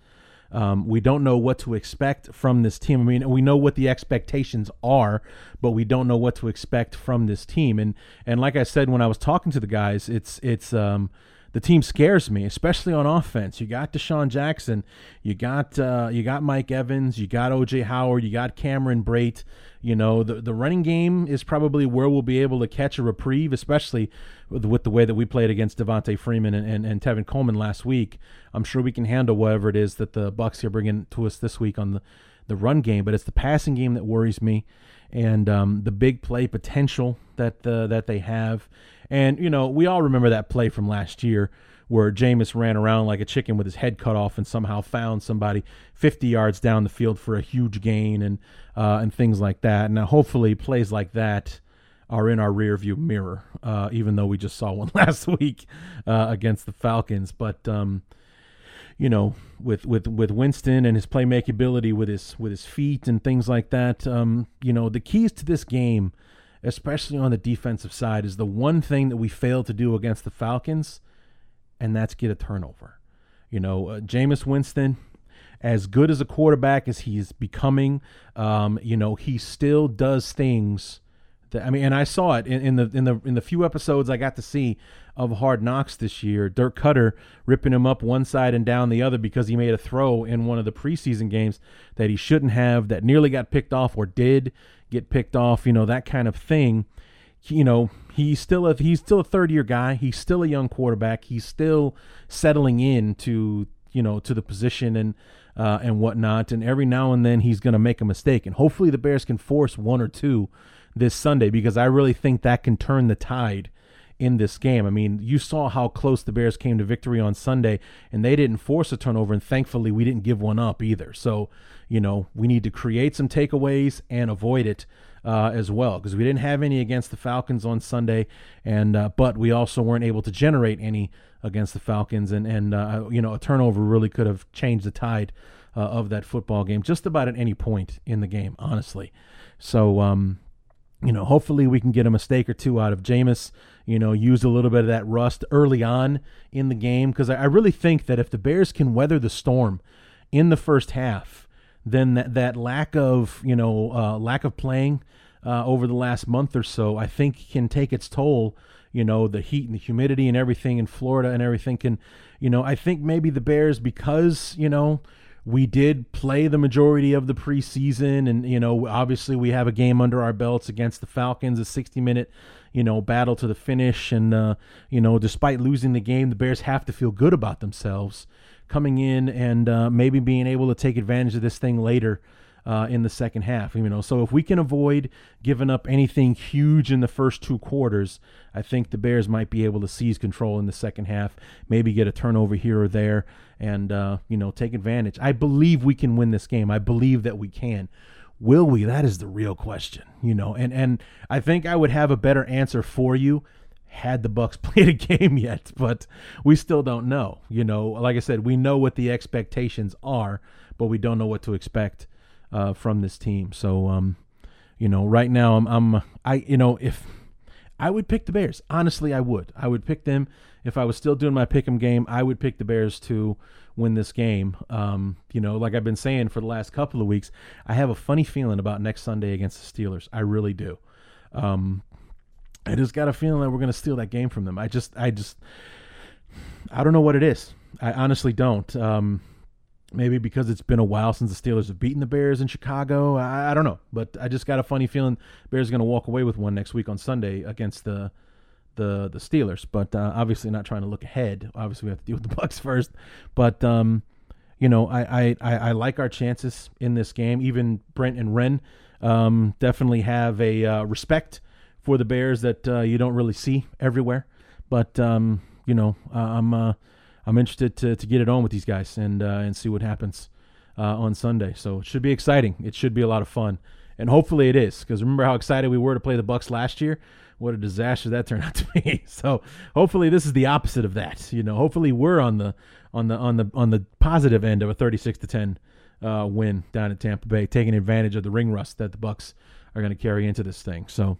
Um, we don't know what to expect from this team. I mean, we know what the expectations are, but we don't know what to expect from this team. And and like I said when I was talking to the guys, it's it's um, the team scares me, especially on offense. You got DeSean Jackson, you got uh, you got Mike Evans, you got OJ Howard, you got Cameron Brate. You know the the running game is probably where we'll be able to catch a reprieve, especially with, with the way that we played against Devonta Freeman and, and, and Tevin Coleman last week. I'm sure we can handle whatever it is that the Bucs are bringing to us this week on the the run game, but it's the passing game that worries me, and um, the big play potential that uh, that they have. And, you know, we all remember that play from last year where Jameis ran around like a chicken with his head cut off and somehow found somebody 50 yards down the field for a huge gain and uh, and things like that. Now, hopefully, plays like that are in our rearview mirror, uh, even though we just saw one last week uh, against the Falcons. But um, you know, with with with Winston and his playmaking ability with his with his feet and things like that, um, you know, the keys to this game especially on the defensive side, is the one thing that we failed to do against the Falcons, and that's get a turnover. You know, uh, Jameis Winston, as good as a quarterback as he's becoming, um, you know, he still does things I mean, and I saw it in, in, the in the in the few episodes I got to see of Hard Knocks this year. Dirk Koetter ripping him up one side and down the other because he made a throw in one of the preseason games that he shouldn't have, that nearly got picked off or did get picked off, you know, that kind of thing. You know, he's still a he's still a third year guy. He's still a young quarterback. He's still settling in to you know to the position and uh, and whatnot. And every now and then he's going to make a mistake. And hopefully the Bears can force one or two this Sunday because I really think that can turn the tide in this game. I mean, you saw how close the Bears came to victory on Sunday, and they didn't force a turnover, and thankfully we didn't give one up either. So, you know, we need to create some takeaways and avoid it uh, as well because we didn't have any against the Falcons on Sunday, and uh, but we also weren't able to generate any against the Falcons, and and uh, you know, a turnover really could have changed the tide. Uh, of that football game, just about at any point in the game, honestly. So, um, you know, hopefully we can get a mistake or two out of Jameis you know, use a little bit of that rust early on in the game because I, really think that if the Bears can weather the storm in the first half, then that, that lack of you know uh, lack of playing uh, over the last month or so, I think can take its toll. You know, the heat and the humidity and everything in Florida and everything can, you know, I think maybe the Bears because you know we did play the majority of the preseason and you know obviously we have a game under our belts against the falcons a 60 minute you know, battle to the finish. And, uh, you know, despite losing the game, the Bears have to feel good about themselves coming in and uh, maybe being able to take advantage of this thing later. Uh, in the second half, you know, so if we can avoid giving up anything huge in the first two quarters, I think the Bears might be able to seize control in the second half, maybe get a turnover here or there, and uh, you know take advantage. I believe we can win this game. I believe that we can. Will we? That is the real question, you know. And and I think I would have a better answer for you had the Bucs played a game yet, but we still don't know. You know, like I said, we know what the expectations are, but we don't know what to expect uh, from this team. So, um, you know, right now I'm, I'm I you know if I would pick the Bears, honestly, I would. I would pick them if I was still doing my pick'em game. I would pick the Bears to win this game. Um, you know, like I've been saying for the last couple of weeks, I have a funny feeling about next Sunday against the Steelers. I really do. Um, I just got a feeling that we're going to steal that game from them. I just, I just, I don't know what it is. I honestly don't. Um, maybe because it's been a while since the Steelers have beaten the Bears in Chicago. I, I don't know, but I just got a funny feeling Bears are going to walk away with one next week on Sunday against the the the Steelers, but uh, obviously not trying to look ahead. Obviously, we have to deal with the Bucs first. But um, you know, I, I, I like our chances in this game. Even Brent and Ren um, definitely have a uh, respect for the Bears that uh, you don't really see everywhere. But um, you know, I'm uh, I'm interested to, to get it on with these guys and uh, and see what happens uh, on Sunday. So it should be exciting. It should be a lot of fun and hopefully it is because remember how excited we were to play the Bucs last year. What a disaster that turned out to be. So hopefully this is the opposite of that. You know, hopefully we're on the on the on the on the positive end of a 36 to 10 uh, win down at Tampa Bay, taking advantage of the ring rust that the Bucs are going to carry into this thing. So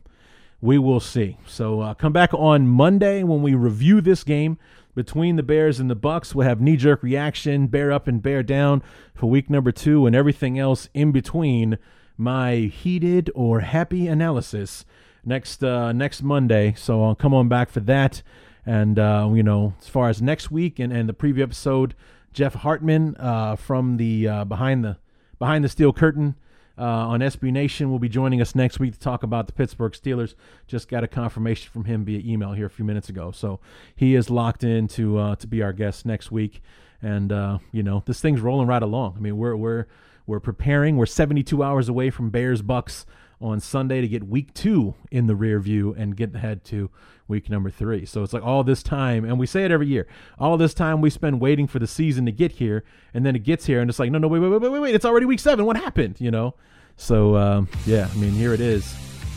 we will see. So uh, come back on Monday when we review this game between the Bears and the Bucs. We'll have knee jerk reaction, bear up and bear down for week number two, and everything else in between. My heated or happy analysis next uh, next Monday. So I'll come on back for that. And uh, you know, as far as next week and, and the preview episode, Jeff Hartman uh, from the uh, behind the behind the steel curtain uh, on SB Nation will be joining us next week to talk about the Pittsburgh Steelers. Just got a confirmation from him via email here a few minutes ago, so he is locked in to uh, to be our guest next week. And uh, you know, this thing's rolling right along. I mean, we're we're we're preparing. We're 72 hours away from Bears Bucs on Sunday to get week two in the rear view and get ahead to week number three. So it's like all this time, and we say it every year, all this time we spend waiting for the season to get here, and then it gets here, and it's like, no, no, wait, wait, wait, wait, wait, it's already week seven. What happened? You know? So um, yeah, I mean, here it is.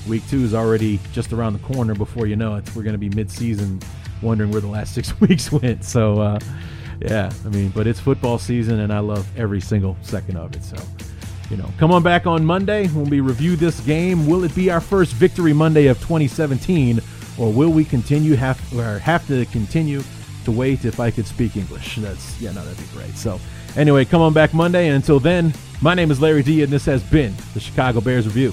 Week two is already just around the corner. Before you know it, we're going to be mid-season, wondering where the last six weeks went. So uh, yeah, I mean, but it's football season, and I love every single second of it. So you know, come on back on Monday when we review this game. Will it be our first victory Monday of 2017, or will we continue have or have to continue to wait if I could speak English? That's yeah, no, that'd be great. So anyway, come on back Monday, and until then, my name is Larry D, and this has been the Chicago Bears Review.